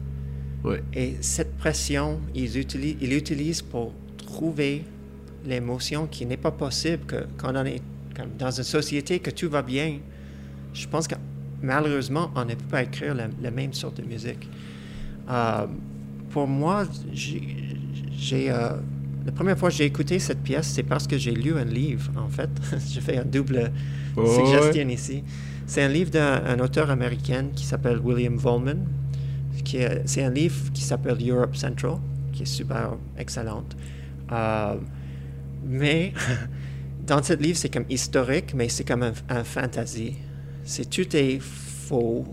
Et cette pression, ils utilisent, ils l'utilisent pour trouver l'émotion qui n'est pas possible que, quand on est dans une société que tout va bien. Je pense que malheureusement, on ne peut pas écrire la, même sorte de musique. Euh, pour moi, j'ai, euh, la première fois que j'ai écouté cette pièce, c'est parce que j'ai lu un livre, en fait. j'ai fait un double suggestion ici. C'est un livre d'un auteur américain qui s'appelle William Volman c'est un livre qui s'appelle Europe Central, qui est super excellente. Euh, mais dans ce livre, c'est comme historique, mais c'est comme un, fantasy. C'est tout est faux.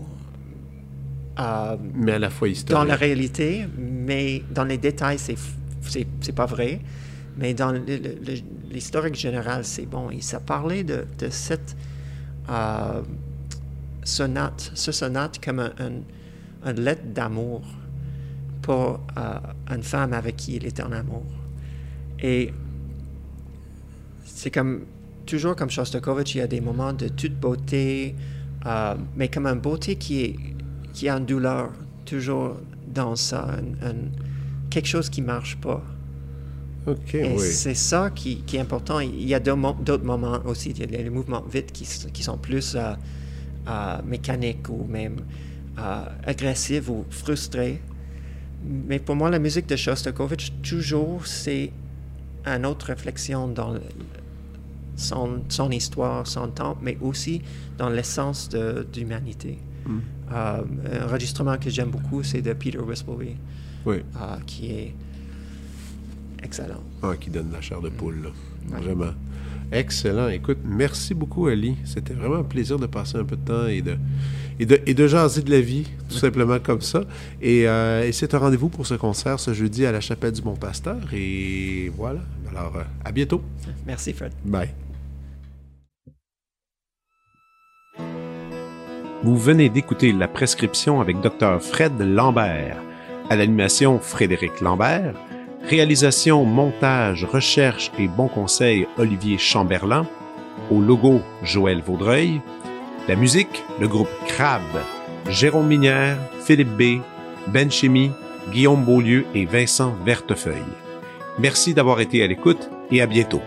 euh, Mais à la fois historique. dans la réalité, mais dans les détails, c'est c'est pas vrai. Mais dans l'historique général, c'est bon. Et ça parlait de, de cette euh, sonate, ce sonate comme un, un, une lettre d'amour pour euh, une femme avec qui il était en amour. Et c'est comme toujours comme Shostakovich, il y a des moments de toute beauté, euh, mais comme une beauté qui est qui a une douleur toujours dans ça, un- un- quelque chose qui marche pas. Et oui. c'est ça qui, qui est important. Il y a d'autres mo- d'autres moments aussi. Il y a les mouvements vite qui, qui sont plus euh, euh, mécaniques ou même euh, agressifs ou frustrés. Mais pour moi, la musique de Shostakovich, toujours, c'est une autre réflexion dans le- son, son histoire, son temps, mais aussi dans l'essence de d'humanité. Mm. Euh, un enregistrement que j'aime beaucoup, c'est de Peter Whistleby, Oui. euh, qui est excellent. Ah, qui donne la chair de poule, là. Ouais. Vraiment. Excellent. Écoute, merci beaucoup, Ali. C'était vraiment un plaisir de passer un peu de temps et de, et de, et de jaser de la vie, tout simplement comme ça. Et, euh, et c'est un rendez-vous pour ce concert ce jeudi à la Chapelle du Bon-Pasteur. Et voilà. Alors, euh, à bientôt. Merci, Fred. Bye. Vous venez d'écouter La Prescription avec Dr. Fred Lambert. À l'animation, Frédéric Lambert. Réalisation, montage, recherche et bons conseils, Olivier Chamberlain. Au logo, Joël Vaudreuil. La musique, le groupe Crab. Jérôme Minière, Philippe B., Ben Chimie, Guillaume Beaulieu et Vincent Vertefeuille. Merci d'avoir été à l'écoute et à bientôt.